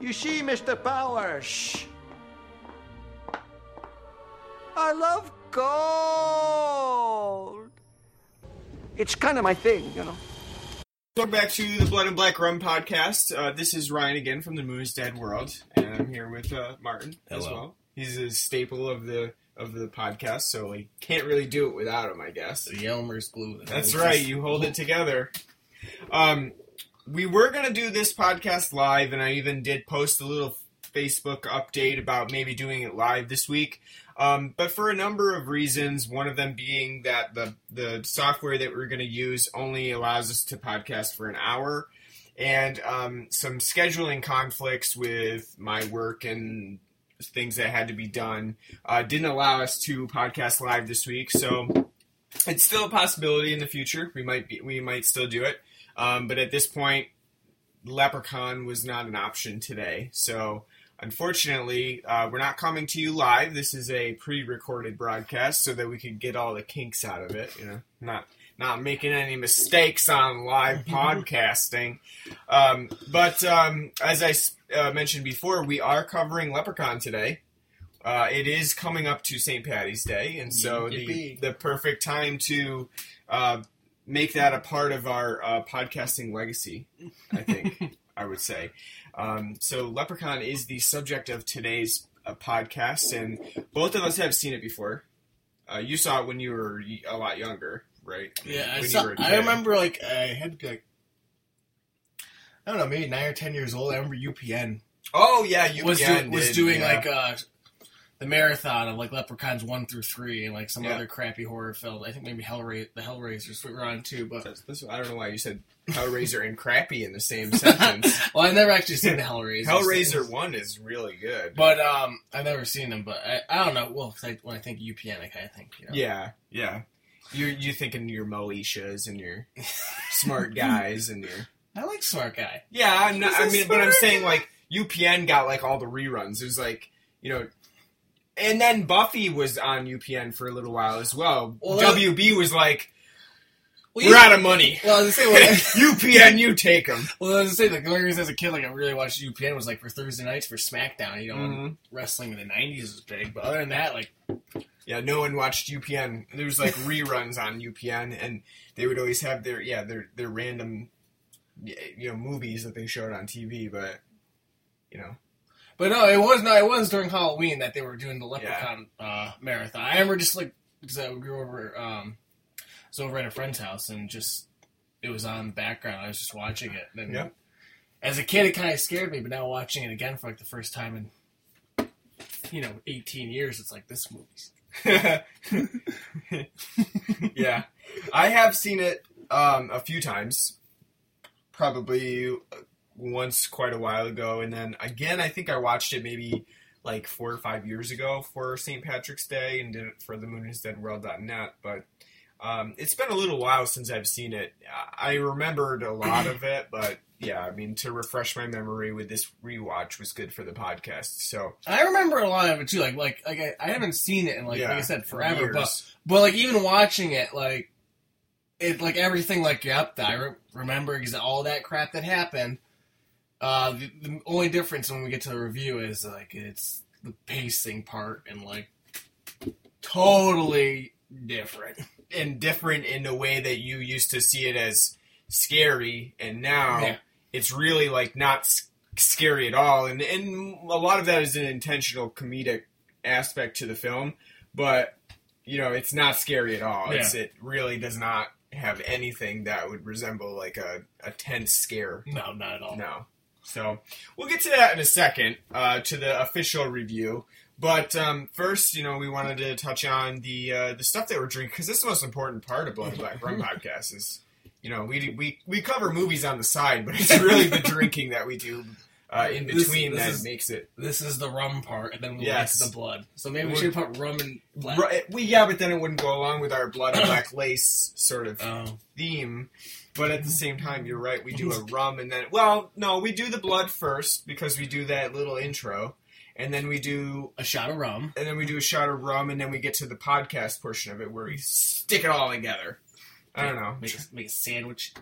You see, Mr. Powers. I love gold. It's kind of my thing, you know. Welcome back to the Blood and Black Rum podcast. Uh, this is Ryan again from the Moon is Dead World, and I'm here with uh, Martin as Hello. well. He's a staple of the of the podcast, so we can't really do it without him, I guess. The Elmer's glue. That's right. You hold it together. Um, we were gonna do this podcast live, and I even did post a little Facebook update about maybe doing it live this week. Um, but for a number of reasons, one of them being that the the software that we're going to use only allows us to podcast for an hour, and um, some scheduling conflicts with my work and things that had to be done uh, didn't allow us to podcast live this week. So it's still a possibility in the future. We might be, we might still do it, um, but at this point, Leprechaun was not an option today. So unfortunately, uh, we're not coming to you live. This is a pre-recorded broadcast so that we could get all the kinks out of it. You know, not not making any mistakes on live podcasting. Um, but um, as I uh, mentioned before, we are covering Leprechaun today. Uh, it is coming up to St. Patty's Day, and so the, Yippee. the perfect time to uh, make that a part of our uh, podcasting legacy. I think I would say. Um, so Leprechaun is the subject of today's uh, podcast, and both of us have seen it before. Uh, you saw it when you were a lot younger, right? Yeah, I, When you saw, a I remember like I had to be like I don't know, maybe nine or ten years old. I remember UPN Oh yeah, you was do, was doing yeah. like uh the marathon of like Leprechauns one through three and like some Yeah. other crappy horror film. I think maybe Hellra- the Hellraisers we were on too, but That's- that's- I don't know why you said Hellraiser and crappy in the same sentence. well, I've never actually seen the Hellraisers. Hellraiser one is really good. But um, I've never seen them. But I, I don't know. Well, 'cause I, when I think UPN, I kind of think you know. yeah, yeah. You're you thinking your Moeshas and your smart guys and your I like Smart Guy. yeah. I'm not, I mean, but I'm saying like UPN got like all the reruns. There's like you know. And then Buffy was on UPN for a little while as well. Well, WB was like, Well, "We're out of money. Well, I was gonna say, well, UPN, you take them." well, I was gonna say like, the only reason as a kid like I really watched UPN was like for Thursday nights for SmackDown. You know, Mhm. wrestling in the '90s was big. But other than that, like, Yeah, no one watched UPN. There was like reruns on UPN, and they would always have their yeah their their random you know movies that they showed on TV. But you know, but no, it was no, it was during Halloween that they were doing the Leprechaun uh, marathon. I remember just like because I grew over, um, I was over at a friend's house and just it was on the background. I was just watching it. And Yeah. As a kid, it kind of scared me, but now watching it again for like the first time in you know 18 years, it's like this movie's yeah, I have seen it um, a few times, probably once quite a while ago, and then again I think I watched it maybe like four or five years ago for St. Patrick's Day and did it for the moonisdeadworld.net, but um, it's been a little while since I've seen it. I remembered a lot of it, but yeah, I mean to refresh my memory with this rewatch was good for the podcast. So I remember a lot of it too. Like like like I, I haven't seen it in like yeah, like I said forever, but but like even watching it, like it like everything like yep, I re- remember all that crap that happened. Uh, the, the only difference when we get to the review is like it's the pacing part and like totally different. and different in the way that you used to see it as scary, and now Yeah. it's really like not s- scary at all. And and a lot of that is an intentional comedic aspect to the film, but you know it's not scary at all. It's, it really does not have anything that would resemble like a, a tense scare. No, not at all. No. So we'll get to that in a second, uh, to the official review. But um, first, you know, we wanted to touch on the uh, the stuff that we're drinking because this is the most important part of Blood and Black Rum podcast. Is you know we we we cover movies on the side, but it's really the drinking that we do uh, in between this that is- makes it. This is the rum part, and then we'll Yes. the blood. So maybe we should put rum and black. Right, we yeah, but then it wouldn't go along with our blood and black lace sort of Oh. theme. But at the same time, you're right. We do a rum and then well, no, we do the blood first because we do that little intro, and then we do a shot of rum. and then we do a shot of rum, and then we get to the podcast portion of it where we stick it all together. I don't know. Make a, make a sandwich.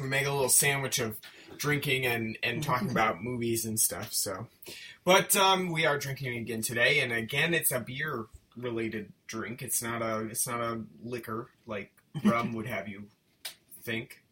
we make a little sandwich of drinking and and talking about movies and stuff. So, but um, we are drinking again today, and again, it's a beer related drink. It's not a it's not a liquor like rum would have you think.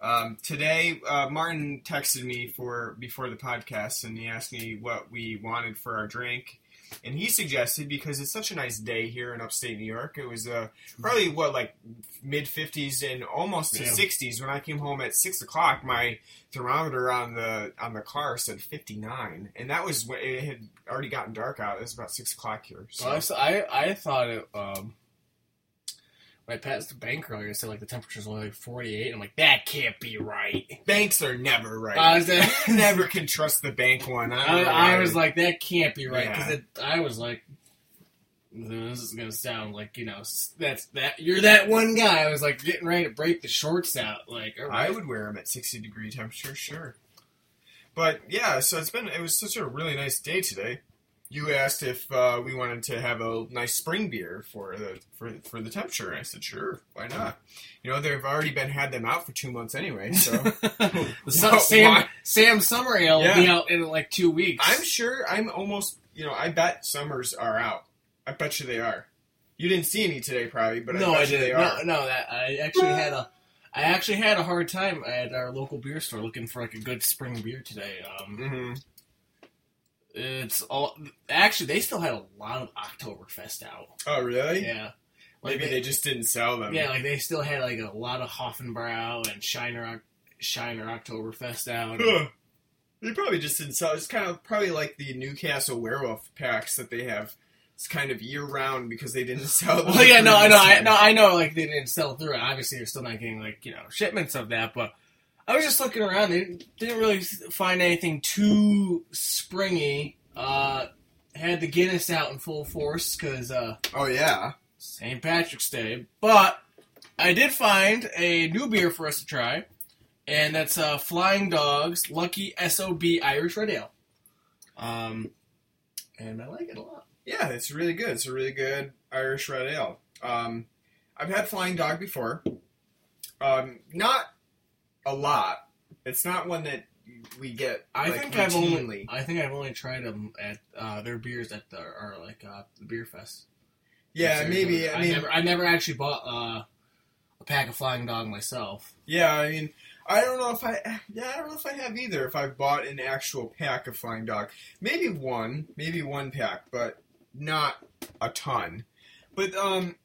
Um, today, uh, Martin texted me for before the podcast, and he asked me what we wanted for our drink. And he suggested because it's such a nice day here in upstate New York. It was uh, probably what like mid fifties and almost to sixties. When I came home at six o'clock, my thermometer on the on the car said fifty nine, and that was when it had already gotten dark out. It was about six o'clock here. So. Well, I I, I thought it. Um, when I passed the bank earlier, it said like the temperature's only like 48. I'm like, that can't be right. Banks are never right. I was, I, never can trust the bank one. I, don't I, was like, that can't be right Yeah. because I was like, this is gonna sound like you know that's that you're that one guy. I was like getting ready to break the shorts out. Like, all I would wear them at 60 degree temperature, sure. But yeah, so it's been it was such a really nice day today. You asked if uh, we wanted to have a nice spring beer for the for for the temperature. I said sure, why not? You know they've already been had them out for two months anyway, so the Sam, Why- Sam, Summer Ale will be out in like two weeks. I'm sure I'm almost you know I bet summers are out. I bet you they are. You didn't see any today, probably, but no, I I you they didn't. are. No, no, that I actually had a, I actually had a hard time at our local beer store looking for like a good spring beer today. Um, hmm it's all actually they still had a lot of Oktoberfest out. Oh really? Yeah, like Maybe they, just didn't sell them. yeah, like they still had like a lot of Hoffenbrau and Shiner Shiner Oktoberfest out. Ugh. They probably just didn't sell. It's kind of probably like the Newcastle Werewolf packs that they have. It's kind of year round because they didn't sell. them Well, yeah, no, I know, I no. I know, like they didn't sell through it. Obviously, they're still not getting like you know shipments of that, but I was just looking around. They didn't, really find anything too springy. Uh, had the Guinness out in full force because uh, Oh yeah. St. Patrick's Day, but I did find a new beer for us to try, and that's uh, Flying Dogs Lucky Sob Irish Red Ale. Um, and I like it a lot. Yeah, it's really good. It's a really good Irish red ale. Um, I've had Flying Dog before. Um, not a lot. It's not one that we get. I like, think I've only. I think I've only tried them at uh, their beers at the or like uh, the beer fest. Yeah, maybe. I mean, never I never actually bought uh, a pack of Flying Dog myself. Yeah, I mean, I don't know if I, yeah, I don't know if I have either. If I've bought an actual pack of Flying Dog, maybe one, maybe one pack, but not a ton. But um,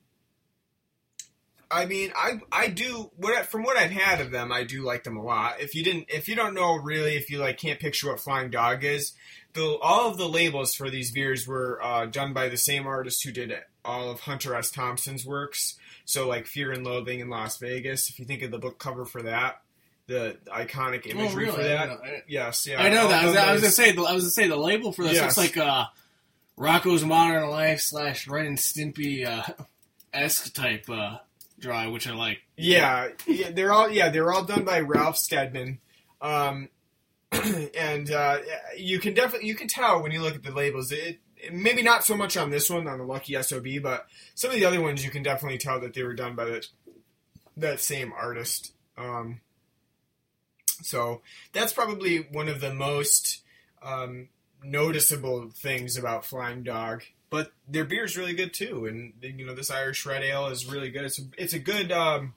I mean, I I do what from what I've had of them, I do like them a lot. If you didn't, if you don't know really, if you like can't picture what Flying Dog is, the all of the labels for these beers were uh, done by the same artist who did all of Hunter S. Thompson's works. So like Fear and Loathing in Las Vegas. If you think of the book cover for that, the iconic imagery for Oh, I that. know, I- Yes, yeah. I know all that. I was, I was gonna say. the- I was gonna say the label for this Yes. looks like uh, Rocko's Modern Life slash Ren and Stimpy uh, esque type uh, dry, which I like. Yeah, yeah, they're all yeah, they're all done by Ralph Steadman. Um, and uh, you can definitely you can tell when you look at the labels. It, it- maybe not so much on this one on the Lucky Sob, but some of the other ones you can definitely tell that they were done by that that same artist. Um, so that's probably one of the most um, noticeable things about Flying Dog. But their beer is really good too, and you know this Irish Red Ale is really good. It's a, it's a good um,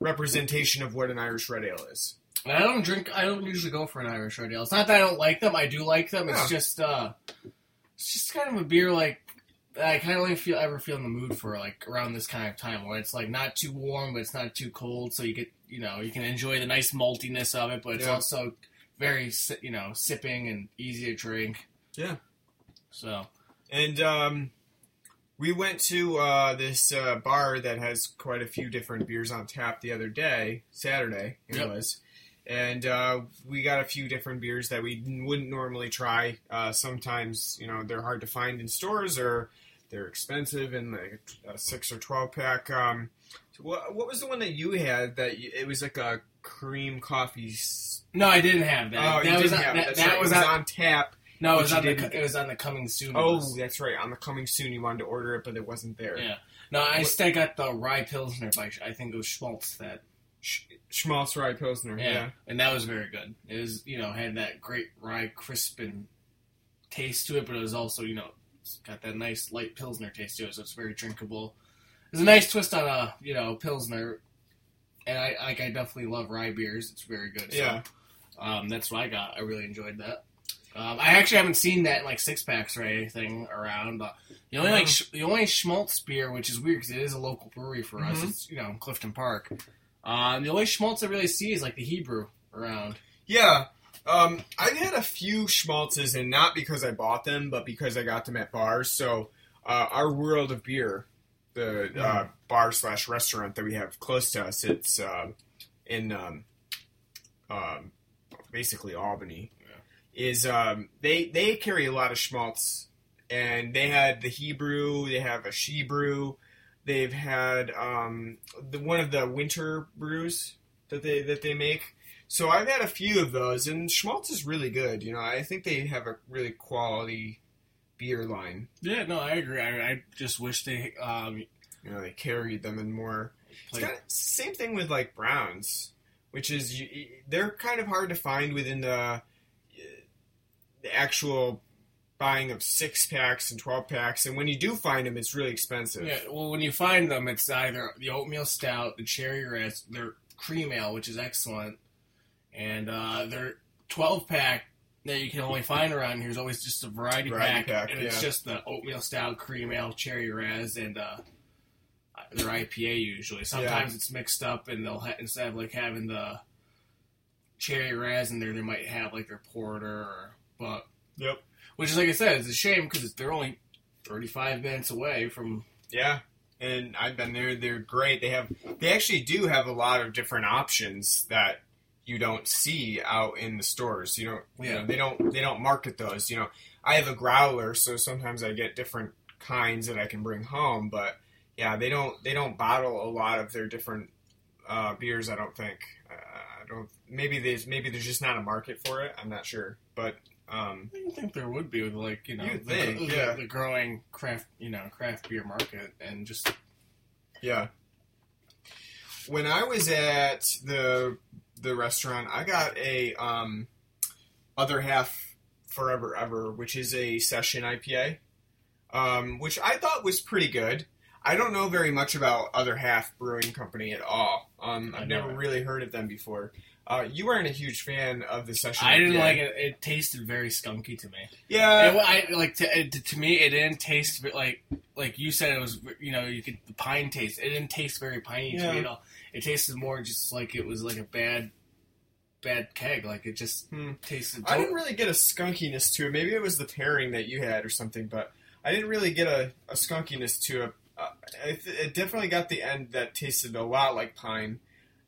representation of what an Irish Red Ale is. And I don't drink. I don't usually go for an Irish Red Ale. It's not that I don't like them. I do like them. It's Yeah. just uh, it's just kind of a beer like I kind of only feel ever feel in the mood for like around this kind of time where it's like not too warm but it's not too cold, so you get you know you can enjoy the nice maltiness of it, but it's Yeah. also very you know sipping and easy to drink. Yeah. So And um, we went to uh, this uh, bar that has quite a few different beers on tap the other day, Saturday it Yep. was, and uh, we got a few different beers that we wouldn't normally try. Uh, sometimes you know they're hard to find in stores or they're expensive in like a six or twelve pack. Um, so what, what was the one that you had that you, it was like a cream coffee? no, I didn't have that. Oh, that you was on, have that, that right. was, was on, on tap. No, it was on the it was on the coming soon. Oh, list. that's right. On the coming soon, you wanted to order it, but it wasn't there. Yeah. No, I still got the rye pilsner by I think it was Shmaltz that. Sh- Shmaltz Rye Pilsner. Yeah. Yeah. and that was very good. It was you know had that great rye crisp and taste to it, but it was also you know got that nice light pilsner taste to it, so it's very drinkable. It's a nice twist on a you know pilsner, and I like I definitely love rye beers. It's very good. So, Yeah. um, that's what I got. I really enjoyed that. Um, I actually haven't seen that in, like six packs or anything around. But the only like sh- the only Shmaltz beer, which is weird because it is a local brewery for us. Mhm. It's you know Clifton Park. Um, the only Shmaltz I really see is like the Hebrew around. Yeah. Um, I've had a few shmaltzes, and not because I bought them, but because I got them at bars. So, uh, our World of Beer, the uh, bar slash restaurant that we have close to us, it's uh, in um, um, basically Albany. Is um, they they carry a lot of shmaltz, and they had the Hebrew, they have a she brew, they've had um, the one of the winter brews that they that they make. So I've had a few of those, and Shmaltz is really good. You know, I think they have a really quality beer line. Yeah, no, I agree. I, I just wish they um, You know, they carried them in more. Like- kind of same thing with like Browns, which is you, they're kind of hard to find within the the actual buying of six packs and twelve packs, and when you do find them, it's really expensive. yeah. Well, when you find them, it's either the oatmeal stout, the cherry res, their cream ale, which is excellent, and uh, their twelve pack that you can only find around here is always just a variety, Variety pack, pack, and it's just the oatmeal stout, cream ale, cherry res, and uh, their IPA usually. Sometimes it's mixed up, and they'll ha- instead of like having the cherry res in there, they might have like their porter or but Yep. which is like I said, it's a shame because they're only thirty five minutes away from. Yeah, and I've been there. They're great. They have they actually do have a lot of different options that you don't see out in the stores. You you Yeah. know, they don't they don't market those. You know, I have a growler, so sometimes I get different kinds that I can bring home. But yeah, they don't they don't bottle a lot of their different uh, beers. I don't think. Uh, I don't. Maybe there's maybe there's just not a market for it. I'm not sure, but. Um, I think there would be with like you know the, think, the- yeah. the growing craft you know craft beer market and just Yeah. When I was at the the restaurant, I got a um, other half forever ever, which is a session IPA, um, which I thought was pretty good. I don't know very much about other half brewing company at all. Um, I've never really heard of them before. Uh, you weren't a huge fan of the session. I didn't like it. It tasted very skunky to me. Yeah, It I like to, it, to me. It didn't taste like like you said. It was you know you could the pine taste. It didn't taste very piney to me at all. It tasted more just like it was like a bad bad keg. Like it just Hmm. tasted. I didn't really get a skunkiness to it. Maybe it was the pairing that you had or something, but I didn't really get a, a skunkiness to it. Uh, it. It definitely got the end that tasted a lot like pine.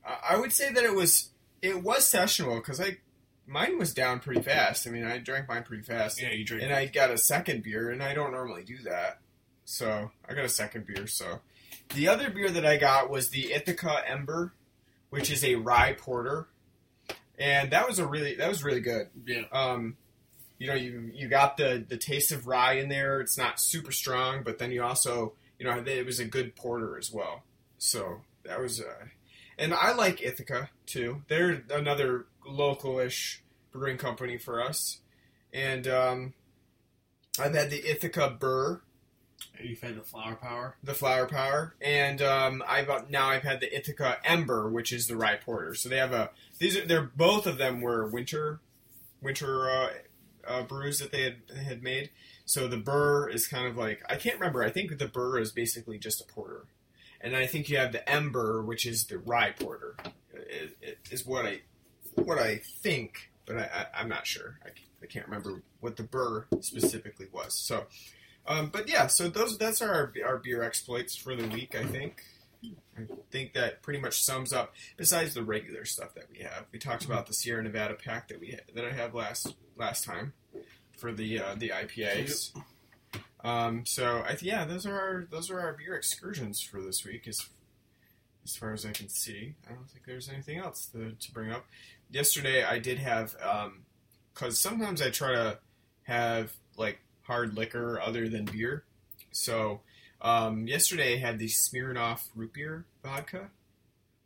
Uh, I would say that it was it was sessionable because I mine was down pretty fast. I mean, I drank mine pretty fast, Yeah, you drink. and I got a second beer, and I don't normally do that, so I got a second beer. So the other beer that I got was the Ithaca Ember, which is a rye porter, and that was a really that was really good. yeah. Um, you know, you you got the the taste of rye in there. It's not super strong, but then you also you know it was a good porter as well. So that was, uh, and I like Ithaca too. They're another localish brewing company for us, and um, I've had the Ithaca Burr, You've had the flower power. the Flower Power, and um, I've now I've had the Ithaca Ember, which is the rye porter. So they have a these are they're both of them were winter winter uh, uh, brews that they had had made. So the Burr is kind of like I can't remember. I think the Burr is basically just a porter, and I think you have the Ember, which is the rye porter. It, it is what I what I think, but I, I'm not sure. I, I can't remember what the Burr specifically was. So. Um, but yeah, so those that's our our beer exploits for the week. I think. I think that pretty much sums up. Besides the regular stuff that we have, we talked about the Sierra Nevada pack that we that I had last last time for the uh, the IPAs. Um, so I, yeah, those are our those are our beer excursions for this week. As as far as I can see, I don't think there's anything else to, to bring up. Yesterday I did have because sometimes I try to have like hard liquor other than beer. So um, yesterday I had the Smirnoff root beer vodka,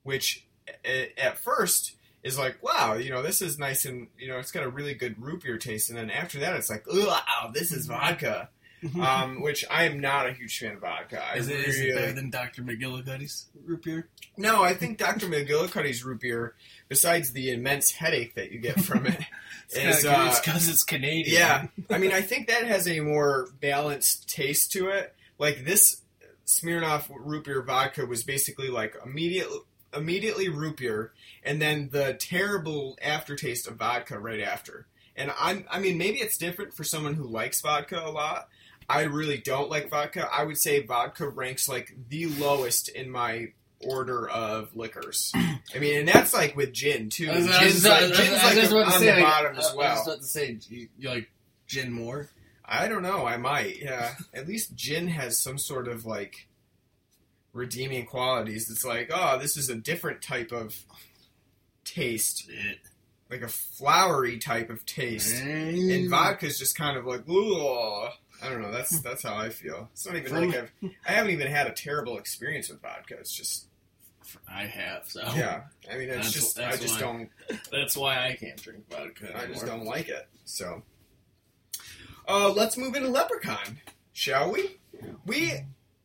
which a- at first is like, wow, you know, this is nice and you know, it's got a really good root beer taste, and then after that, it's like, wow, this is vodka. um, which I am not a huge fan of vodka. Is, it really- better than Dr. McGillicuddy's root beer? no, I think Dr. McGillicuddy's root beer, besides the immense headache that you get from it, is uh, it's because it's Canadian. yeah. I mean, I think that has a more balanced taste to it. Like this Smirnoff root beer vodka was basically like immediate, immediately root beer, and then the terrible aftertaste of vodka right after. And I'm, I mean, maybe it's different for someone who likes vodka a lot. I really don't like vodka. I would say vodka ranks like the lowest in my order of liquors. I mean, and that's like with gin too. I was, I Gin's was, like, I was, gin's I was like just about to on say, the like, bottom as I was about to say, you, you like gin more? I don't know. I might. Yeah. At least gin has some sort of like redeeming qualities. It's like, oh, this is a different type of taste, like a flowery type of taste. Mm. And vodka's just kind of like, ooh. I don't know. That's that's how I feel. It's not even From- like I've I haven't even had a terrible experience with vodka. It's just I have, so yeah. I mean, it's That's- just that's I just why. don't that's why I can't drink vodka. I just don't like it. So, uh, let's move into Leprechaun, shall we? We,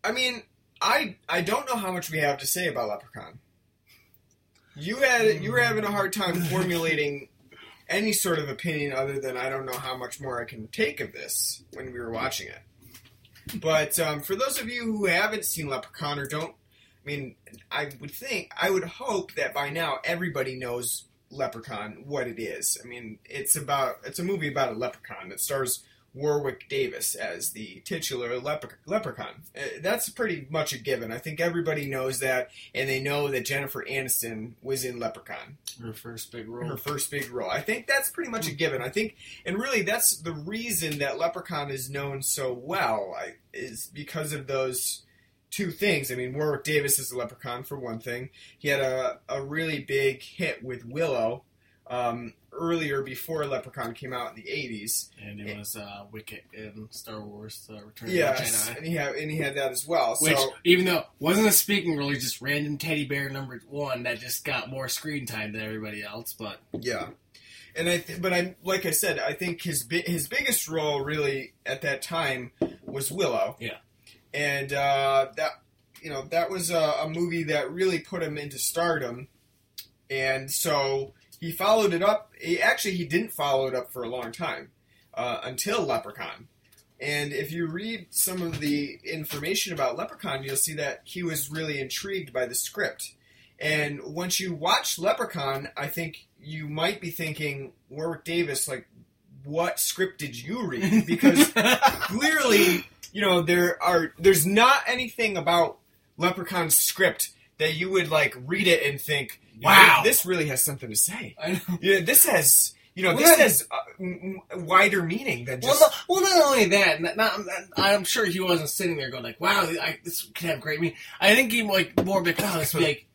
I mean, I I don't know how much we have to say about Leprechaun. You had you were having a hard time formulating any sort of opinion other than I don't know how much more I can take of this when we were watching it. But um, for those of you who haven't seen Leprechaun or don't, I mean, I would think, I would hope that by now everybody knows Leprechaun, what it is. I mean, it's about it's a movie about a leprechaun that stars Warwick Davis as the titular lepre- leprechaun. Uh, that's pretty much a given. I think everybody knows that, and they know that Jennifer Aniston was in Leprechaun Her first big role. her first big role. I think that's pretty much a given. I think, and really, that's the reason that Leprechaun is known so well I, is because of those two things. I mean, Warwick Davis is a Leprechaun for one thing. He had a a really big hit with Willow um, earlier before Leprechaun came out in the '80s. and it was uh, Wicket in Star Wars: uh, Return Yes, of the Jedi. and he had and he had that as well. Which, so even though wasn't a speaking role, he's just random teddy bear number one that just got more screen time than everybody else. But Yeah, and I th- but I like I said, I think his bi- his biggest role really at that time was Willow. Yeah. and uh, that you know that was a, a movie that really put him into stardom, and so he followed it up. He, actually, he didn't follow it up for a long time uh, until Leprechaun. And if you read some of the information about Leprechaun, you'll see that he was really intrigued by the script. And once you watch Leprechaun, I think you might be thinking, Warwick Davis, like, what script did you read? Because clearly, you know, there are there's not anything about Leprechaun's script that you would like read it and think, Wow. this really has something to say. I know. Yeah, this has, you know, Well, this has uh, wider meaning than Well, just. not, well, not only that, not, not, I'm sure he wasn't sitting there going like, "Wow, I, this could have great meaning." I think he like more like, "Wow, this could be like,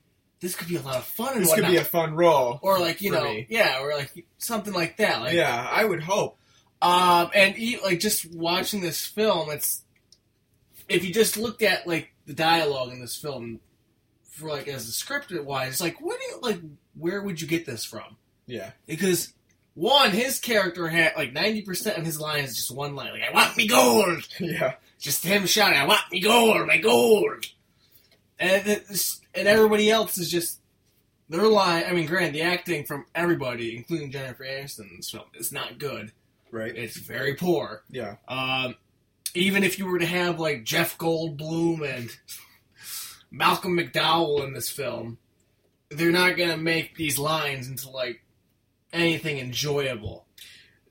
this could be a lot of fun." This could be a fun role. or like you know, me. yeah, or like something like that. Like, yeah, I would hope. Um, and e like just watching this film, it's if you just looked at like the dialogue in this film for like as a script wise, like what do you like? Where would you get this from? Yeah. Because one, his character had like ninety percent of his lines is just one line, like "I want me gold," Yeah. just him shouting, "I want me gold, my gold," and and everybody else is just their line. I mean, granted, the acting from everybody, including Jennifer Aniston in this film, is not good. Right. It's very poor. Yeah. Um, even if you were to have like Jeff Goldblum and Malcolm McDowell in this film, they're not gonna make these lines into like anything enjoyable.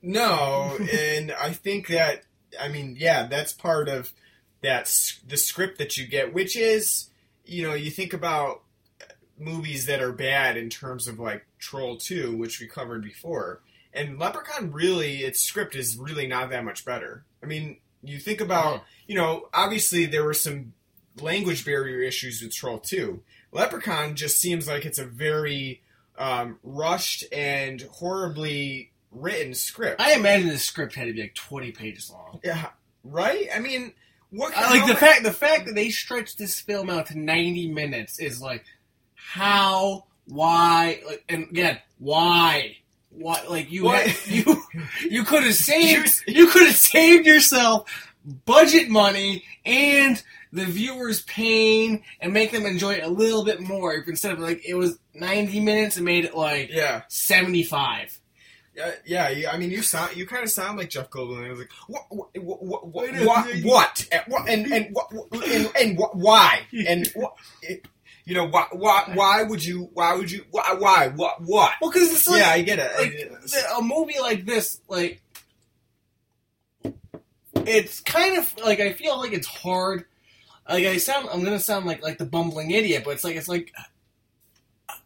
No, and I think that I mean, yeah, that's part of that the script that you get, which is, you know, you think about movies that are bad in terms of like Troll 2, which we covered before. And Leprechaun really its script is really not that much better. I mean, you think about, you know, obviously there were some language barrier issues with Troll 2. Leprechaun just seems like it's a very um, rushed and horribly written script. I imagine this script had to be like twenty pages long. Yeah, right. I mean, what? I like the fact the fact that they stretched this film out to ninety minutes is like how why? Like, and again, why? Why? Like you, had, you, you could have saved, you could have saved yourself budget money and the viewers' pain, and make them enjoy it a little bit more. Instead of like it was ninety minutes, and made it like Yeah. seventy-five. Yeah, yeah, yeah. I mean, you sound, you kind of sound like Jeff Goldblum. I was like, what, eh, what, what, what, Wait what, what, and what, and and what, and, and what, why, and what, eh, you know, why, why, why would you, why would you, why, why, what, what? Well, because it's like, yeah, I get it. I get it. a movie like this, like it's kind of like I feel like it's hard. Like I sound, I'm gonna sound like like the bumbling idiot, but it's like it's like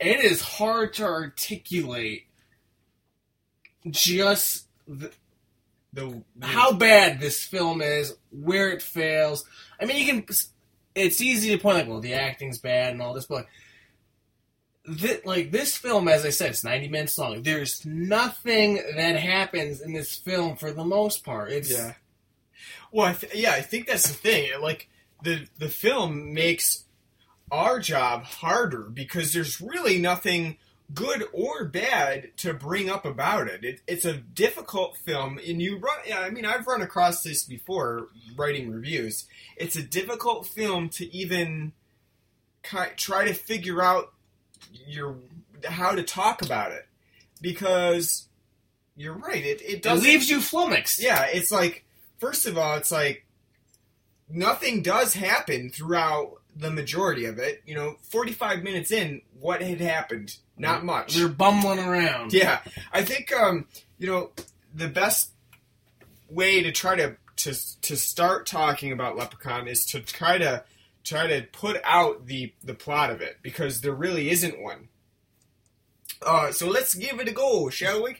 it is hard to articulate just the, the, how bad this film is, where it fails. I mean, you can. It's easy to point like, well, the acting's bad and all this, but like this film, as I said, it's ninety minutes long. There's nothing that happens in this film for the most part. It's Yeah. Well, I th- yeah, I think that's the thing. Like the the film makes our job harder because there's really nothing good or bad to bring up about it. it it's a difficult film, and you run. Yeah, I mean, I've run across this before writing reviews. It's a difficult film to even ki- try to figure out your how to talk about it because you're right. It it it leaves you flummoxed. yeah, it's like first of all, it's like nothing does happen throughout the majority of it. You know, forty-five minutes in, what had happened? Not much. they're bumbling around. Yeah, I think um, you know the best way to try to to to start talking about Leprechaun is to try to try to put out the the plot of it because there really isn't one. Uh, so let's give it a go, shall we?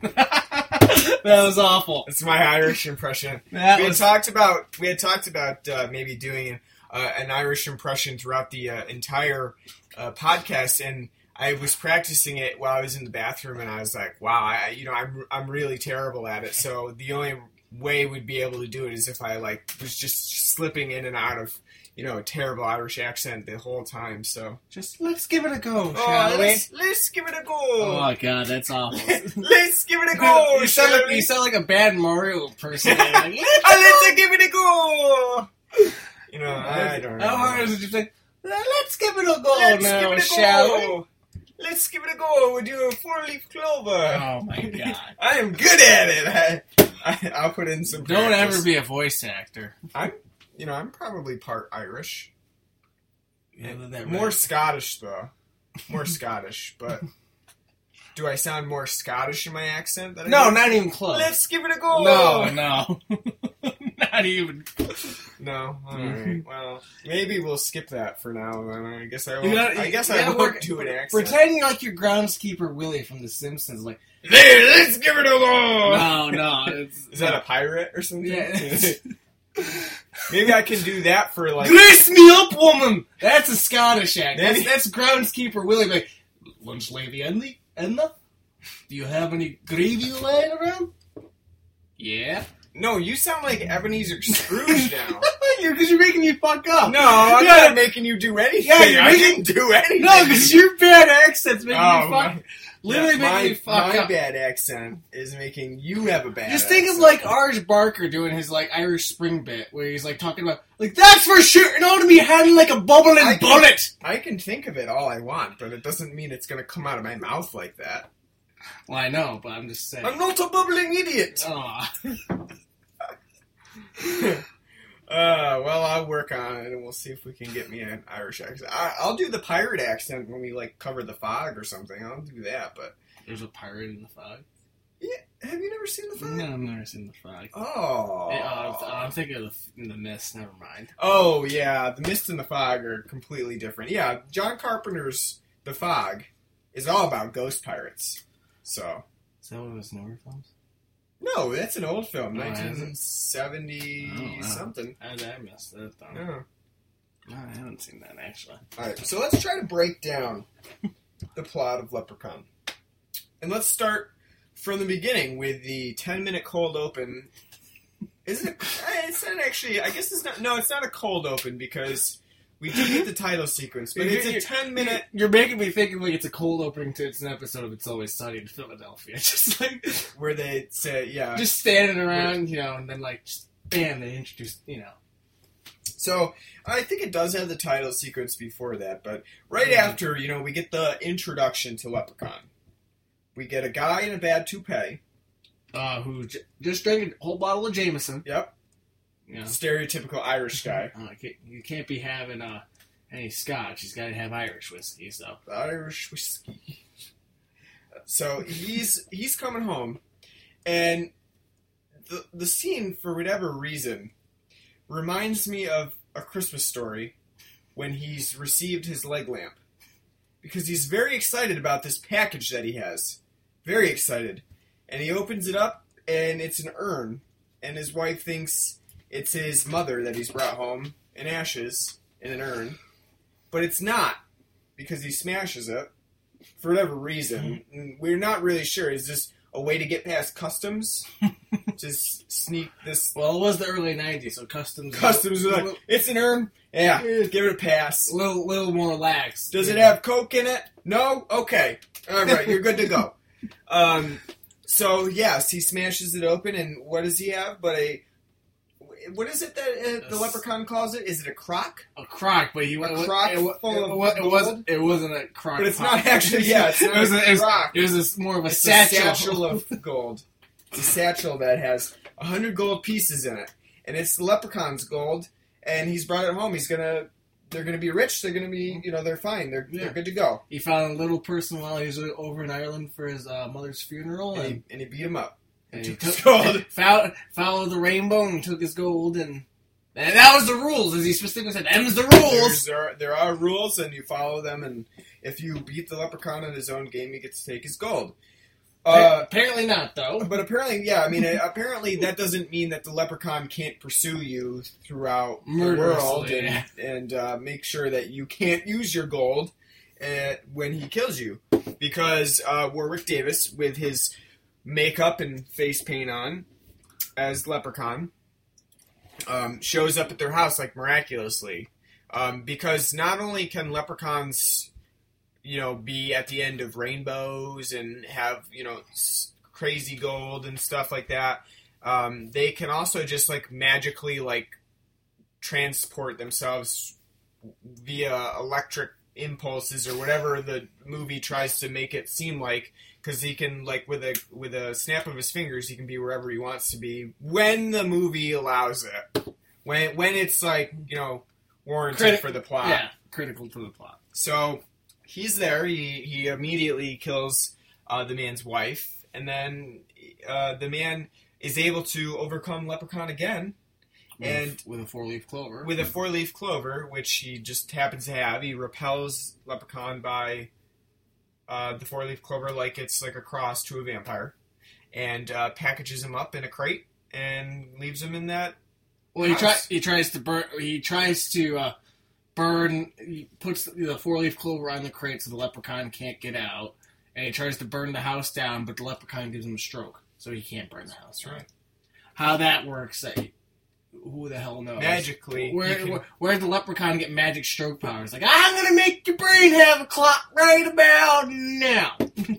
that was awful. It's my Irish impression. That we had was talked about we had talked about uh, maybe doing uh, an Irish impression throughout the uh, entire uh, podcast, and I was practicing it while I was in the bathroom, and I was like, "Wow, I, you know, I'm I'm really terrible at it." So the only way we'd be able to do it is if I like was just slipping in and out of you know a terrible Irish accent the whole time. So just let's give it a go, oh, shall we? let's, let's give it a go. Oh my god, that's awful. let's give it a go. you sound shall like you sound like a bad Mario person. Like, Ah, let's give it a go. You know, I don't know. How hard is it to say? Let's give it a go Let's now, give it a shall we? go. Let's give it a go. We'll do a four-leaf clover. Oh my god! I am good at it. I, I, I'll put in some. Don't practice. ever be a voice actor. You know, I'm probably part Irish. Yeah, More right. Scottish though. More Scottish, but do I sound more Scottish in my accent? Than No, not even close. Let's give it a go. No, no, not even. No. All Mhm. Well, maybe we'll skip that for now. Then I guess I won't. gotta- I guess I won't work- do an accent. Pretend like you're groundskeeper Willie from The Simpsons. Like, There, let's give it a go. no, no, it's Is that a pirate or something? Yeah. Maybe I can do that for like. Grace me up, woman. That's a Scottish act. Maybe- That's, that's groundskeeper Willie. Like, lunch lady Andy, Edna, do you have any gravy lying around? Yeah. No, you sound like Ebenezer Scrooge now. you're because you're making me fuck up. No, I'm Yeah. not making you do anything. Yeah, you're I making- didn't do anything. No, because your bad accent's making Oh, me fuck. my- literally yeah, making my, me fuck my up. bad accent is making you have a bad. Just think of like Arj Barker doing his like Irish Spring bit, where he's like talking about like that's for shooting out of me head like a bubbling I can- bullet. I can think of it all I want, but it doesn't mean it's going to come out of my mouth like that. Well, I know, but I'm just saying. I'm not a bubbling idiot. Uh, well, I'll work on it, and we'll see if we can get me an Irish accent. I, I'll do the pirate accent when we like cover the fog or something. I'll do that. But There's a pirate in the fog. Yeah, have you never seen the fog? No, I've never seen the fog. Oh. Eh, oh, I'm- thinking of the, the mist. Never mind. Oh yeah, the mist and the fog are completely different. Yeah, John Carpenter's The Fog is all about ghost pirates. So Is that one of his newer films? No, that's an old film, Oh, is it? nineteen seventy Oh, wow. something. I, I missed that. Though. Yeah. No, I haven't seen that actually. All right, so let's try to break down the plot of Leprechaun, and let's start from the beginning with the ten-minute cold open. Is it? eh, It's not actually. I guess it's not. No, it's not a cold open because We do get the title sequence, but it's a ten minute. You're making me think like it's a cold opening to it's an episode of It's Always Sunny in Philadelphia. Just like where they say, yeah. just standing around, you know, and then like just bam, they introduce, you know. So I think it does have the title sequence before that, but right Mhm. after, you know, we get the introduction to Leprechaun. We get a guy in a bad toupee. Uh, who j- just drank a whole bottle of Jameson. Yep. You know, Stereotypical Irish guy. Uh, you can't- be having uh, any scotch. He's got to have Irish whiskey. So Irish whiskey. So he's he's coming home, and the the scene for whatever reason reminds me of a Christmas story when he's received his leg lamp because he's very excited about this package that he has, very excited, and he opens it up and it's an urn, and his wife thinks it's his mother that he's brought home in ashes in an urn, but it's not because he smashes it for whatever reason. And We're not really sure. Is this a way to get past customs? Just sneak this well, it was the early '90s, so customs customs are like it's an urn. Yeah, give it a pass. a little, little more lax. Does it Yeah. have coke in it? No. Okay. All right, you're good to go. Um. So yes, he smashes it open, and what does he have? But a what is it that uh, the leprechaun calls it? Is it a crock? a crock? But he A it, crock it, it, full of it, it gold? wasn't. It wasn't a crock. But it's pot. not actually- yeah, it's it was a it was, crock. it was a more of a It's satchel. a satchel of gold. It's a satchel that has a hundred gold pieces in it, and it's the leprechaun's gold. And he's brought it home. He's gonna. They're gonna be rich. They're gonna be. You know. They're fine. They're Yeah. they're good to go. He found a little person while he was over in Ireland for his uh, mother's funeral, And and, he, and he beat him up. And took he his took, gold. followed, followed the rainbow and took his gold, and, and that was the rules. As he specifically said, "Them's the There's, rules." there, are, there are rules, and you follow them. And if you beat the leprechaun in his own game, you get to take his gold. Uh, Apparently not, though. But apparently, yeah, I mean, apparently that doesn't mean that the leprechaun can't pursue you throughout the world and, and uh, make sure that you can't use your gold uh, when he kills you. Because uh, Warwick Davis, with his makeup and face paint on as leprechaun, um, shows up at their house like miraculously. Um, because not only can leprechauns you know, be at the end of rainbows and have, you know, crazy gold and stuff like that. Um, they can also just like magically like transport themselves via electric impulses or whatever the movie tries to make it seem like because he can like with a with a snap of his fingers he can be wherever he wants to be when the movie allows it when when it's like you know warranted Criti- for the plot Yeah, critical to the plot. so he's there. He he immediately kills uh, the man's wife, and then uh, the man is able to overcome Leprechaun again And- with, with a four leaf clover. with a four leaf clover, which he just happens to have. He repels Leprechaun by uh, the four leaf clover like it's like a cross to a vampire, and uh, packages him up in a crate and leaves him in that. well, he tries. He tries to burn. He tries to uh, burn. He puts the four leaf clover on the crate so the leprechaun can't get out, and he tries to burn the house down, but the leprechaun gives him a stroke, so he can't burn the house. Right. How that works, who the hell knows? Magically, Where, you can- where where'd the leprechaun get magic stroke powers? Like I'm gonna make your brain have a clock right about now.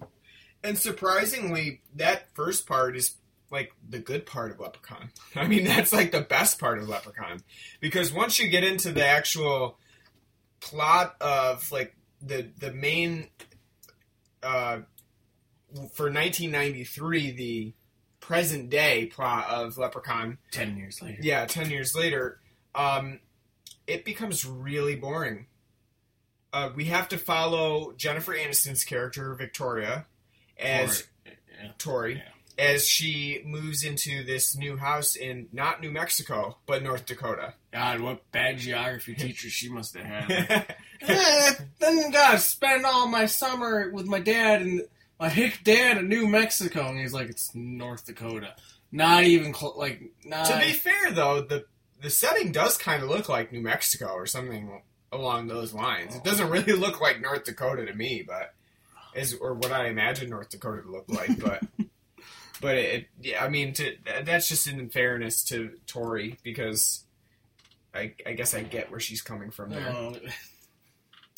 And surprisingly, that first part is like the good part of Leprechaun. I mean, that's like the best part of Leprechaun. Because once you get into the actual plot of like the the main uh for 1993 the present day plot of Leprechaun, Ten years later. yeah, 10 years later, um it becomes really boring. Uh, we have to follow Jennifer Aniston's character Victoria as Or- yeah. Tori Yeah. as she moves into this new house in not New Mexico but North Dakota. God, what bad geography teacher she must have had. yeah, Eh, then gotta spend all my summer with my dad and my hick dad in New Mexico, and he's like, it's North Dakota. Not even cl- like not. to be fair though, the the setting does kind of look like New Mexico or something along those lines. It doesn't really look like North Dakota to me, but is or what I imagine North Dakota to look like, but. But it, yeah, I mean, to, that's just in fairness to Tori because I, I guess I get where she's coming from there. Oh,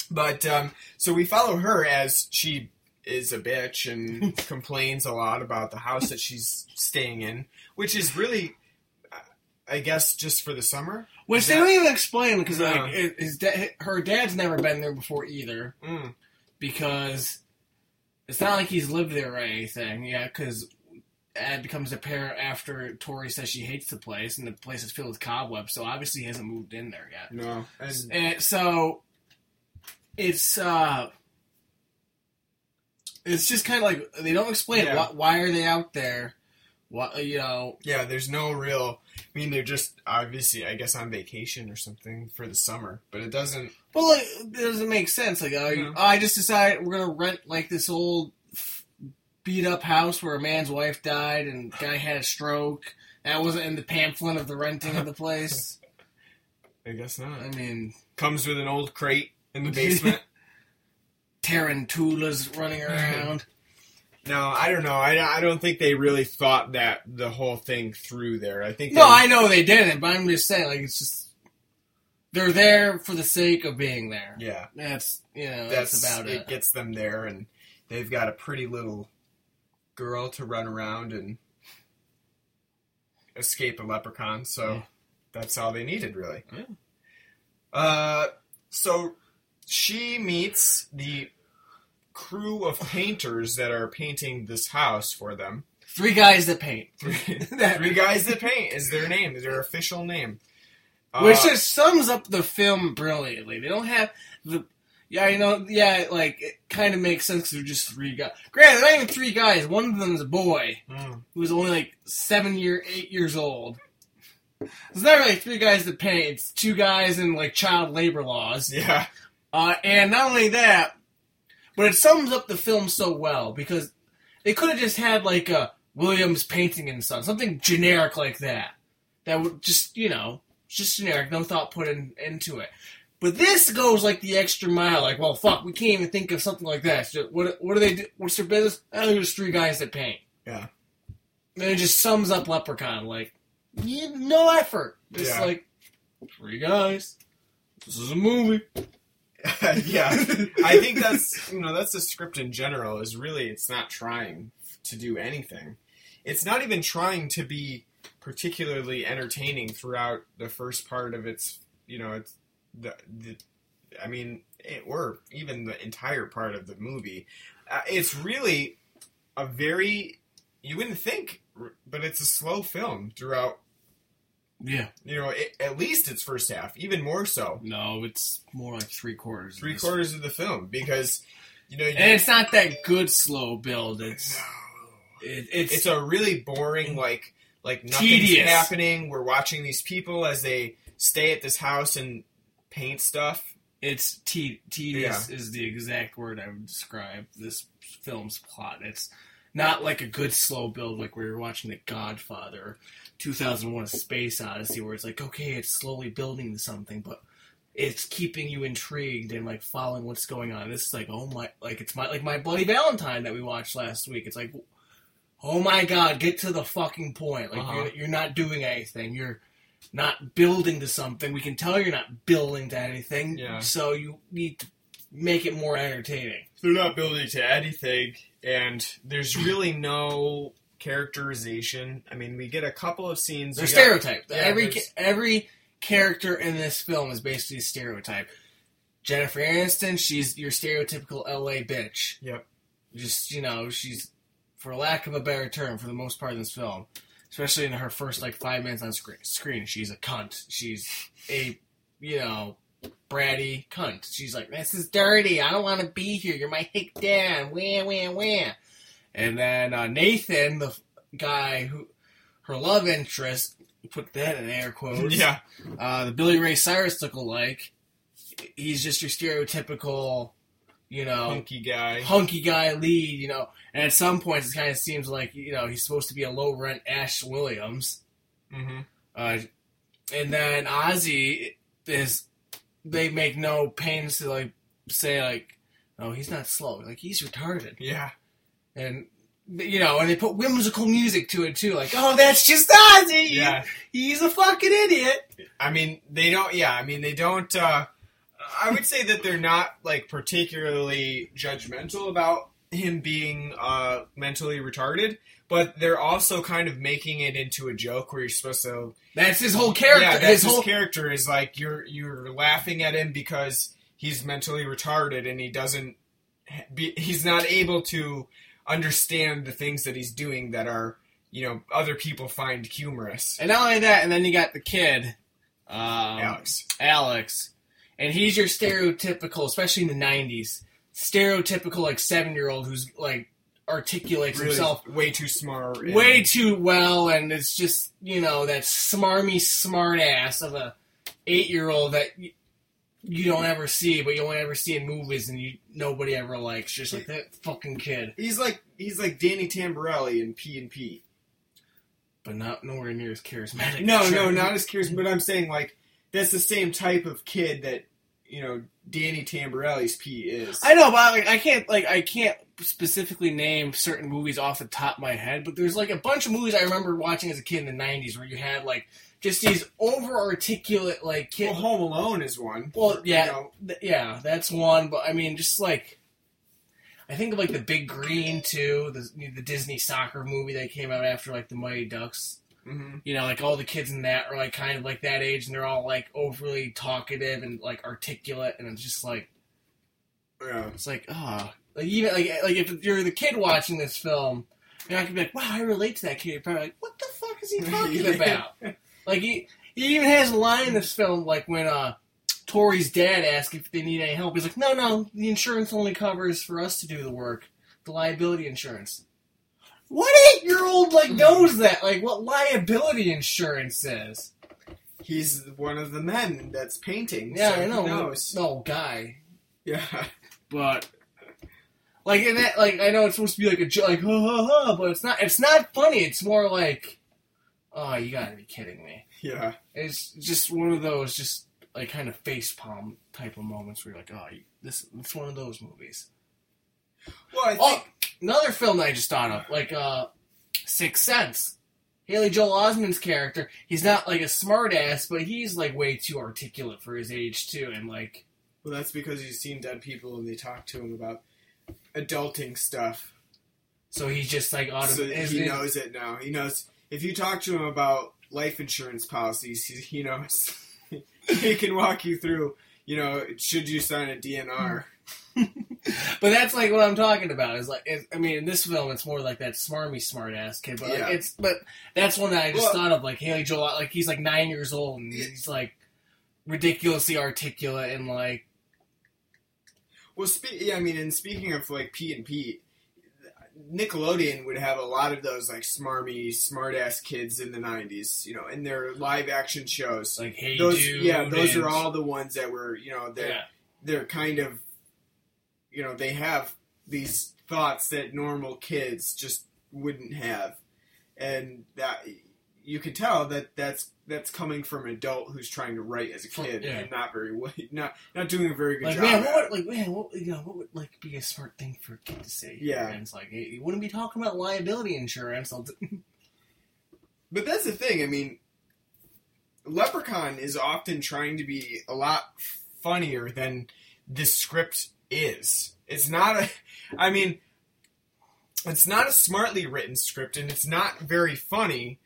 But um, so we follow her as she is a bitch and complains a lot about the house that she's staying in, which is really, I guess, just for the summer. which Is they that- don't even explain because No. like his da- her dad's never been there before either Mm, because it's not like he's lived there or anything. Yeah, because Ed becomes apparent after Tori says she hates the place and the place is filled with cobwebs, so obviously he hasn't moved in there yet. no, and, And so it's uh it's just kind of like they don't explain Yeah. why, why are they out there. What you know? yeah, there's no real. I mean, they're just obviously, I guess, on vacation or something for the summer, but it doesn't. Well, like, it doesn't make sense. Like, uh, Yeah. I just decided we're gonna rent like this old beat up house where a man's wife died and guy had a stroke. That wasn't in the pamphlet of the renting of the place. I guess not. I mean, Comes with an old crate in the basement. tarantulas running around. no, I don't know. I, I don't think they really thought that the whole thing through there. I think No, they- I know they didn't, but I'm just saying, like, it's just they're there for the sake of being there. yeah. That's you know that's, that's, about it. it. gets them there, and they've got a pretty little girl to run around and escape a leprechaun. So Yeah. that's all they needed, really. Yeah. Uh, so she meets the crew of painters that are painting this house for them. Three guys that paint, Three, three guys that paint is their name, is their official name. Uh, which just sums up the film brilliantly. They don't have the yeah, you know, yeah, like it kind of makes sense 'cause they're just three guys. Granted, they're not even three guys. One of them is a boy mm, who's only like seven year, eight years old. It's not really three guys that paint. It's two guys in like child labor laws. yeah, Uh, and not only that, but it sums up the film so well because they could have just had like a Williams painting and son, something generic like that. That would just, you know, just generic, no thought put in, into it. But this goes like the extra mile. Like, well, fuck, we can't even think of something like that. So what, what do they do? What's their business? Oh, there's three guys that paint. Yeah. And it just sums up Leprechaun. Like, no effort. Just Yeah. like three guys. This is a movie. yeah. I think that's you know that's the script in general is really it's not trying to do anything. It's not even trying to be particularly entertaining throughout the first part of its you know it's the the I mean it, or even the entire part of the movie. Uh, it's really a very you wouldn't think, but it's a slow film throughout. Yeah. You know, it, at least its first half, even more so. No, it's more like three quarters. three this. quarters of the film because you know you, And it's not that good slow build. It's it, it's, it's a really boring like like nothing's Tedious. happening. We're watching these people as they stay at this house and paint stuff. it's te- tedious is the exact word I would describe this film's plot. It's not like a good slow build like we were watching The Godfather, 2001: Space Odyssey, where it's like okay, it's slowly building to something, but it's keeping you intrigued and like following what's going on. This is like oh my, like it's my like my Bloody Valentine that we watched last week. It's like oh my god, get to the fucking point. Like Uh-huh. you're, you're not doing anything. You're not building to something. We can tell you're not building to anything. Yeah. So you need to make it more entertaining. They're not building to anything, and there's really no characterization. I mean, we get a couple of scenes. They're got- stereotyped. yeah, every there's- every character in this film is basically a stereotype. Jennifer Aniston, she's your stereotypical LA bitch. Yep. Just you know, she's for lack of a better term, for the most part in this film, especially in her first like five minutes on screen, screen she's a cunt. She's a you know bratty cunt. She's like, this is dirty. I don't want to be here. You're my hick dad. Wah wah wah. And then uh, Nathan, the guy who her love interest, put that in air quotes. Yeah. Uh, the Billy Ray Cyrus lookalike. He's just your stereotypical, you know, Hunky guy. hunky guy lead, you know. And at some points, it kind of seems like you know he's supposed to be a low rent Ash Williams. Mm-hmm. Uh, and then Ozzy is they make no pains to like say like, oh, he's not slow, like he's retarded, Yeah. And you know, and they put whimsical music to it too, like, oh, that's just Ozzy, Yeah. he's a fucking idiot. I mean, they don't. Yeah, I mean, they don't. Uh, I would say that they're not like particularly judgmental about him being uh, mentally retarded, but they're also kind of making it into a joke where you're supposed to. That's his whole character. Yeah, that's his his, whole character is like you're you're laughing at him because he's mentally retarded and he doesn't. Be, he's not able to understand the things that he's doing that are you know other people find humorous. And not only that, and then you got the kid, um, Alex. Alex, and he's your stereotypical, especially in the '90s, stereotypical like seven year old who's like articulates Really himself way too smart. way too well, and it's just you know that smarmy smart ass of a eight year old that you don't ever see, but you only ever see in movies, and you nobody ever likes. Just like that fucking kid, He's like he's like Danny Tamberelli in Pete and Pete. but not nowhere near as charismatic. No, as no, not as charismatic. but I'm saying like that's the same type of kid that you know Danny Tamberelli's Pete is. I know, but like I can't like I can't specifically name certain movies off the top of my head, but there's like a bunch of movies I remember watching as a kid in the '90s where you had like just these over articulate like well. Home Alone is one. Well, yeah, You know, th- yeah, that's one. But I mean, just like I think of like the Big Green too, the the Disney soccer movie that came out after like the Mighty Ducks. mhm. You know, like all the kids in that are like kind of like that age, and they're all like overly talkative and like articulate, and it's just like Yeah. it's like ah, like even like like if you're the kid watching this film, you're not gonna be like, wow, I relate to that kid. You're probably like, what the fuck is he talking about? Like he he even has a line in this film like when uh Tori's dad asks if they need any help. He's like, no, no, the insurance only covers for us to do the work, the liability insurance. What eight year old like knows that? Like what liability insurance is? He's one of the men that's painting. Yeah, so I know. He knows. No guy, Yeah. but like in that, like I know it's supposed to be like a joke, like ha ha ha, but it's not. It's not funny. It's more like, oh, you gotta be kidding me. Yeah. It's just one of those, just like kind of face palm type of moments where you're like, oh, this it's one of those movies. Well, I think Oh, another film that I just thought of, like uh, Sixth Sense. Haley Joel Osment's character, he's not like a smart ass, but he's like way too articulate for his age too, and like well that's because he's seen dead people and they talk to him about adulting stuff. so he's just like auto- so he knows it now. He knows if you talk to him about life insurance policies, he, he knows. he can walk you through. You know, should you sign a DNR? But that's like what I'm talking about. Is like, it, I mean, in this film, it's more like that smarmy smart ass kid. But like, Yeah. it's but that's one that I just Well- thought of. Like Haley Joel, like he's like nine years old and he's like ridiculously articulate and like Well, spe- yeah, I mean, and speaking of like Pete and Pete, Nickelodeon would have a lot of those like smarmy, smart ass kids in the '90s. You know, in their live action shows. like hey those, dude. yeah, those and- are all the ones that were, you know, they're yeah. they're kind of, you know, they have these thoughts that normal kids just wouldn't have, and that you can tell that that's that's coming from an adult who's trying to write as a kid yeah. and not very well, not not doing a very good Like job. man, what would, like man, what you know, what would like be a smart thing for a kid to say? Yeah. and it's like hey, you wouldn't be talking about liability insurance. But that's the thing. I mean, Leprechaun is often trying to be a lot funnier than the script is. It's not a. I mean, it's not a smartly written script, and it's not very funny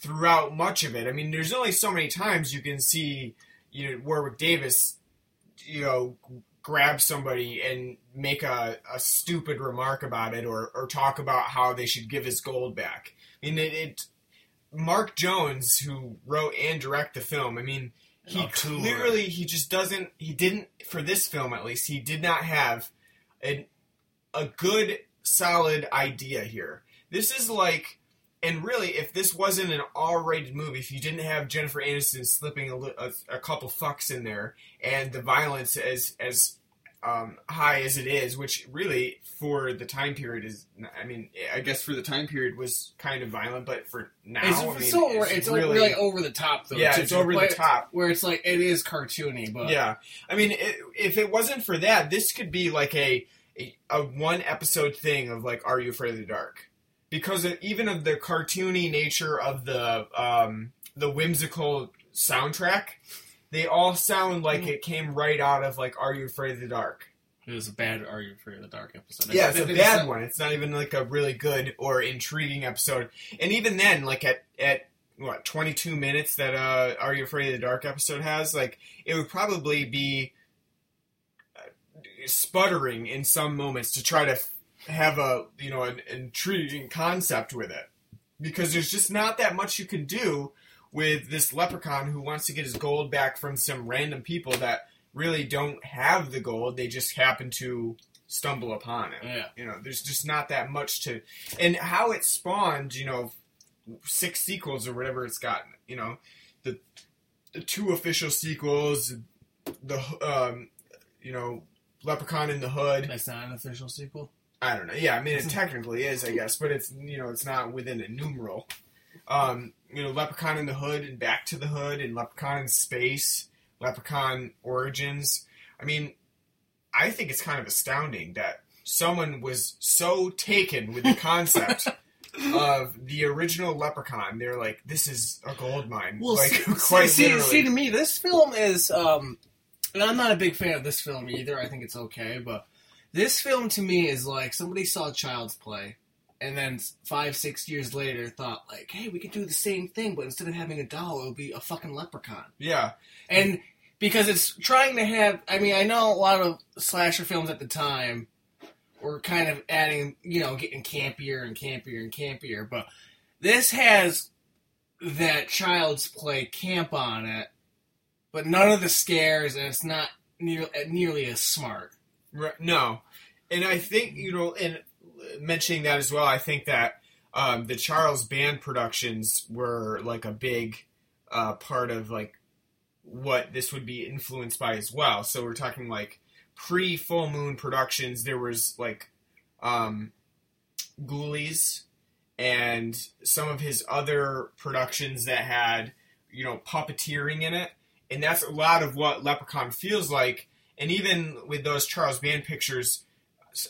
throughout much of it. I mean, there's only so many times you can see, you know, Warwick Davis, you know, grab somebody and make a, a stupid remark about it, or or talk about how they should give his gold back. I mean, it, it Mark Jones, who wrote and directed the film, I mean, he clearly he just doesn't. He didn't for this film at least. He did not have an a good solid idea here. This is like, and really, if this wasn't an R-rated movie, if you didn't have Jennifer Aniston slipping a, a, a couple fucks in there, and the violence as as um, high as it is, which really for the time period is, I mean, I guess for the time period was kind of violent, but for now, it's, I mean, so it's, it's really, really over the top though. yeah, too, it's over the top. Where it's like it is cartoony, but Yeah, I mean, it, if it wasn't for that, this could be like a a, a one episode thing of like, Are You Afraid of the Dark? Because of, even of the cartoony nature of the um, the whimsical soundtrack, they all sound like Mm. it came right out of like Are You Afraid of the Dark? It was a bad Are You Afraid of the Dark episode. Yeah, it's They- a bad one. It's not even like a really good or intriguing episode. And even then, like at at what twenty two minutes that uh Are You Afraid of the Dark episode has, like it would probably be uh, sputtering in some moments to try to f- have a you know an intriguing concept with it because there's just not that much you can do with this leprechaun who wants to get his gold back from some random people that really don't have the gold they just happen to stumble upon it Yeah. you know there's just not that much to and how it spawned you know six sequels or whatever it's gotten you know the the two official sequels the um you know leprechaun in the hood That's not an official sequel. I don't know. Yeah, I mean it technically is, I guess, but it's you know it's not within a numeral. Um, you know, Leprechaun in the Hood and Back to the Hood and Leprechaun in Space, Leprechaun Origins. I mean, I think it's kind of astounding that someone was so taken with the concept of the original Leprechaun. They're like, this is a gold mine. Well, like see, quite see, literally. see, to me, this film is, um, and I'm not a big fan of this film either. I think it's okay, but this film to me is like somebody saw Child's Play, and then five, six years later thought like, hey, we could do the same thing, but instead of having a doll, it would be a fucking leprechaun. yeah, And because it's trying to have, I mean, I know a lot of slasher films at the time were kind of adding, you know, getting campier and campier and campier, but this has that child's play camp on it, but none of the scares, and it's not near, nearly as smart. Right, no, and I think you know, and mentioning that as well, I think that um, the Charles Band productions were like a big uh, part of like what this would be influenced by as well. So we're talking like pre Full Moon Productions. There was like um, Ghoulies and some of his other productions that had you know puppeteering in it, and that's a lot of what Leprechaun feels like and even with those Charles Band pictures,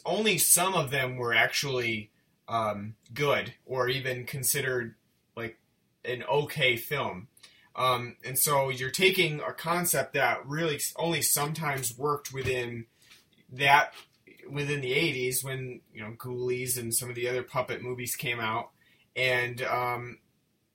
only some of them were actually um, good or even considered like an okay film. Um, and so you're taking a concept that really only sometimes worked within that within the 80s when you know Ghoulies and some of the other puppet movies came out, and um,